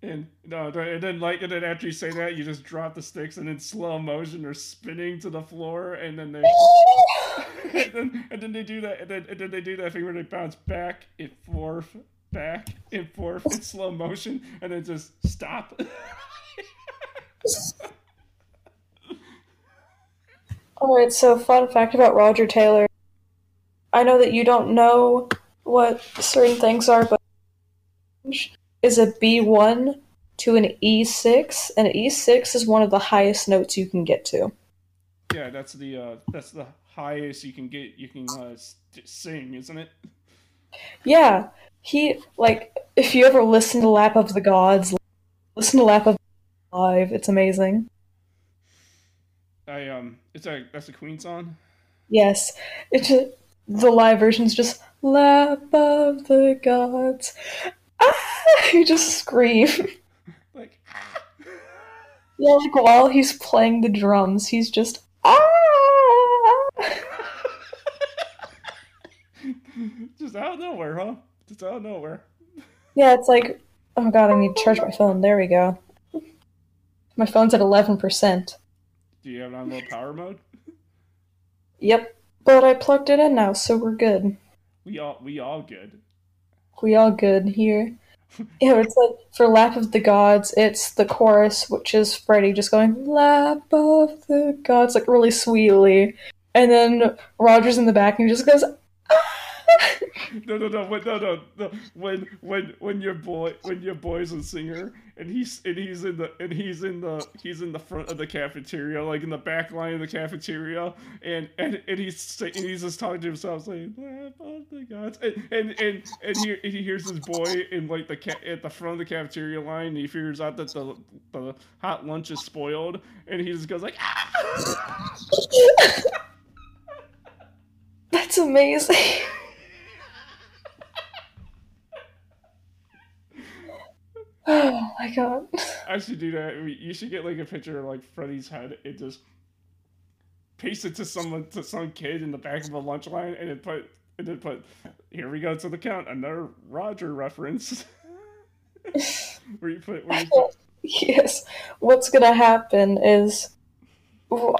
And no, and then like, and then after you say that, you just drop the sticks, and in slow motion, they're spinning to the floor, and then they, and then, and then they do that, and then, and then they do that thing where they bounce back and forth, back and forth in slow motion, and then just stop. Alright, so fun fact about Roger Taylor. I know that you don't know what certain things are, but is a B1 to an E6, and an E6 is one of the highest notes you can get to. yeah, that's the uh, that's the highest you can get. You can uh, st- sing, isn't it? Yeah, he, like, if you ever listen to Lap of the Gods, listen to Lap of Live, it's amazing. I um, it's a that's a Queen song. Yes, it's just, the live version's just Lap of the Gods. Ah! You just scream. Like, Yeah, like while he's playing the drums, he's just ah. just out of nowhere, huh? Just out of nowhere. Yeah, it's like, oh god, I need to charge my phone. There we go. My phone's at eleven percent. Do you have it on low power mode? Yep, but I plugged it in now, so we're good. We all we all good. We all good here. Yeah, it's like for Lap of the Gods, it's the chorus, which is Freddie just going Lap of the Gods, like really sweetly, And then Roger's in the back and he just goes, no, no, no, when, no, no, no. When, when, when your boy, when your boy's a singer, and he's and he's in the and he's in the he's in the front of the cafeteria, like in the back line of the cafeteria, and and, and he's and he's just talking to himself, saying, "Oh my God!" And and and, and he, and he hears his boy in like the ca- at the front of the cafeteria line, and he figures out that the the hot lunch is spoiled, and he just goes like, ah! "That's amazing." Oh my god. I should do that. You should get like a picture of like Freddie's head and just paste it to someone to some kid in the back of a lunch line and then put and then put here we go to the count, another Roger reference. where you put where you put Yes. What's gonna happen is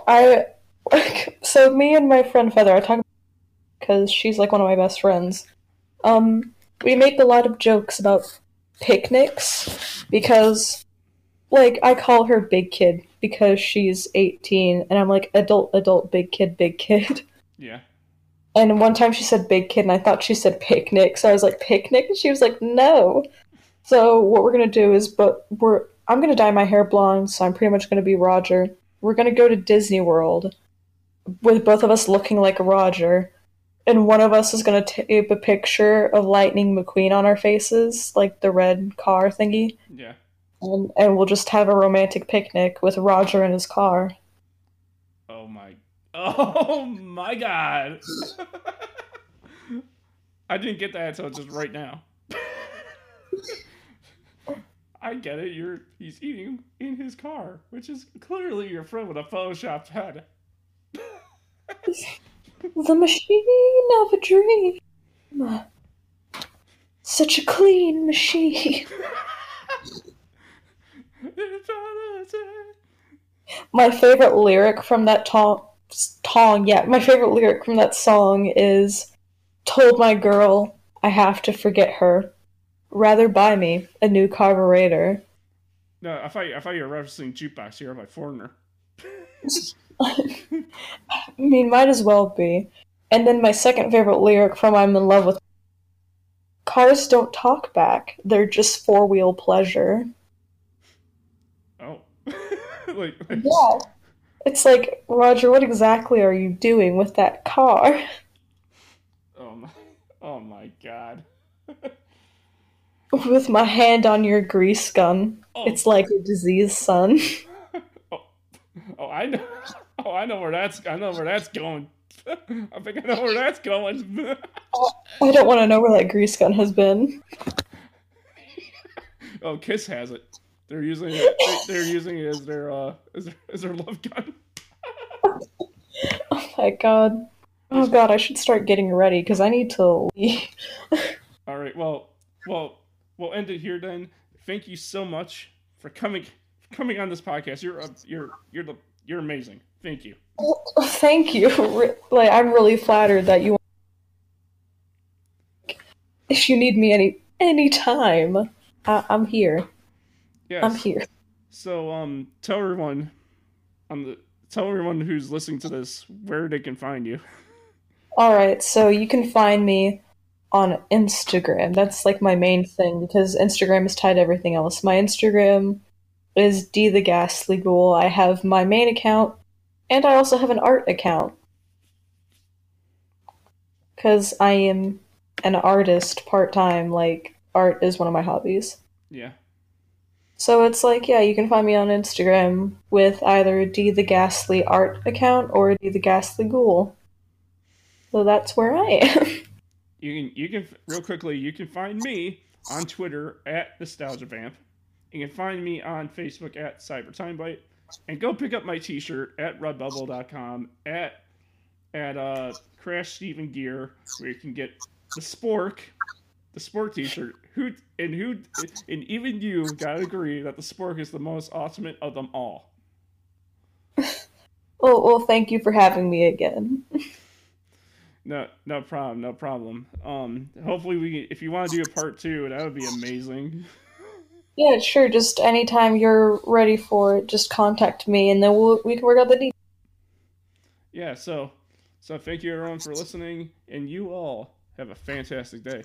I like, so me and my friend Feather, I talk because she's like one of my best friends. Um, we make a lot of jokes about picnics because like I call her big kid because she's 18 and I'm like adult adult big kid big kid. Yeah. And one time she said big kid and I thought she said picnic. So I was like picnic and she was like no. So what we're going to do is but we're I'm going to dye my hair blonde so I'm pretty much going to be Roger. We're going to go to Disney World with both of us looking like Roger and one of us is going to tape a picture of Lightning McQueen on our faces, like the red car thingy. Yeah. And, and we'll just have a romantic picnic with Roger in his car. Oh my. Oh my god. I didn't get that until just right now. I get it. You're he's eating in his car, which is clearly your friend with a photoshopped head. The machine of a dream. Such a clean machine. my favorite lyric from that tong, tong, yeah, my favorite lyric from that song is Told my girl I have to forget her. Rather buy me a new carburetor. No, I thought, I thought you were referencing Juke Box Hero by Foreigner. I mean, might as well be. And then my second favorite lyric from I'm in Love with Cars don't talk back. They're just four wheel pleasure. Oh. like, like, Yeah. It's like, Roger, what exactly are you doing with that car? Oh my, oh my god. With my hand on your grease gun. Oh. It's like a diseased son. oh, oh, I know. Oh, I know where that's. I know where that's going. I think I know where that's going. I don't want to know where that grease gun has been. oh, Kiss has it. They're using it. They're using it as their uh as their, as their love gun. Oh my god. Oh god, I should start getting ready because I need to leave. All right. Well, well, we'll end it here then. Thank you so much for coming coming on this podcast. You're uh, you're you're the you're amazing. Thank you. Well, thank you. Like I'm really flattered that you. If you need me any any time, I, I'm here. Yes. I'm here. So um, tell everyone, on the tell everyone who's listening to this where they can find you. All right, so you can find me on Instagram. That's like my main thing because Instagram is tied to everything else. My Instagram is D the Ghastly Ghoul. I have my main account, and I also have an art account because I am an artist part time. Like art is one of my hobbies. Yeah. So it's like, yeah, you can find me on Instagram with either D the Ghastly Art account or D the Ghastly Ghoul. So that's where I am. You can you can real quickly you can find me on Twitter at Nostalgia Vamp. You can find me on Facebook at Cyber Time Bite. And go pick up my t-shirt at redbubble.com at at uh Crash Steven Gear where you can get the Spork the Spork t-shirt. Who and who and even you gotta agree that the Spork is the most ultimate of them all. well, well, thank you for having me again. No, no problem, no problem. Um, hopefully we, if you want to do a part two, that would be amazing. Yeah, sure. Just anytime you're ready for it, just contact me, and then we'll we can work out the details. Yeah. So, So thank you everyone for listening, and you all have a fantastic day.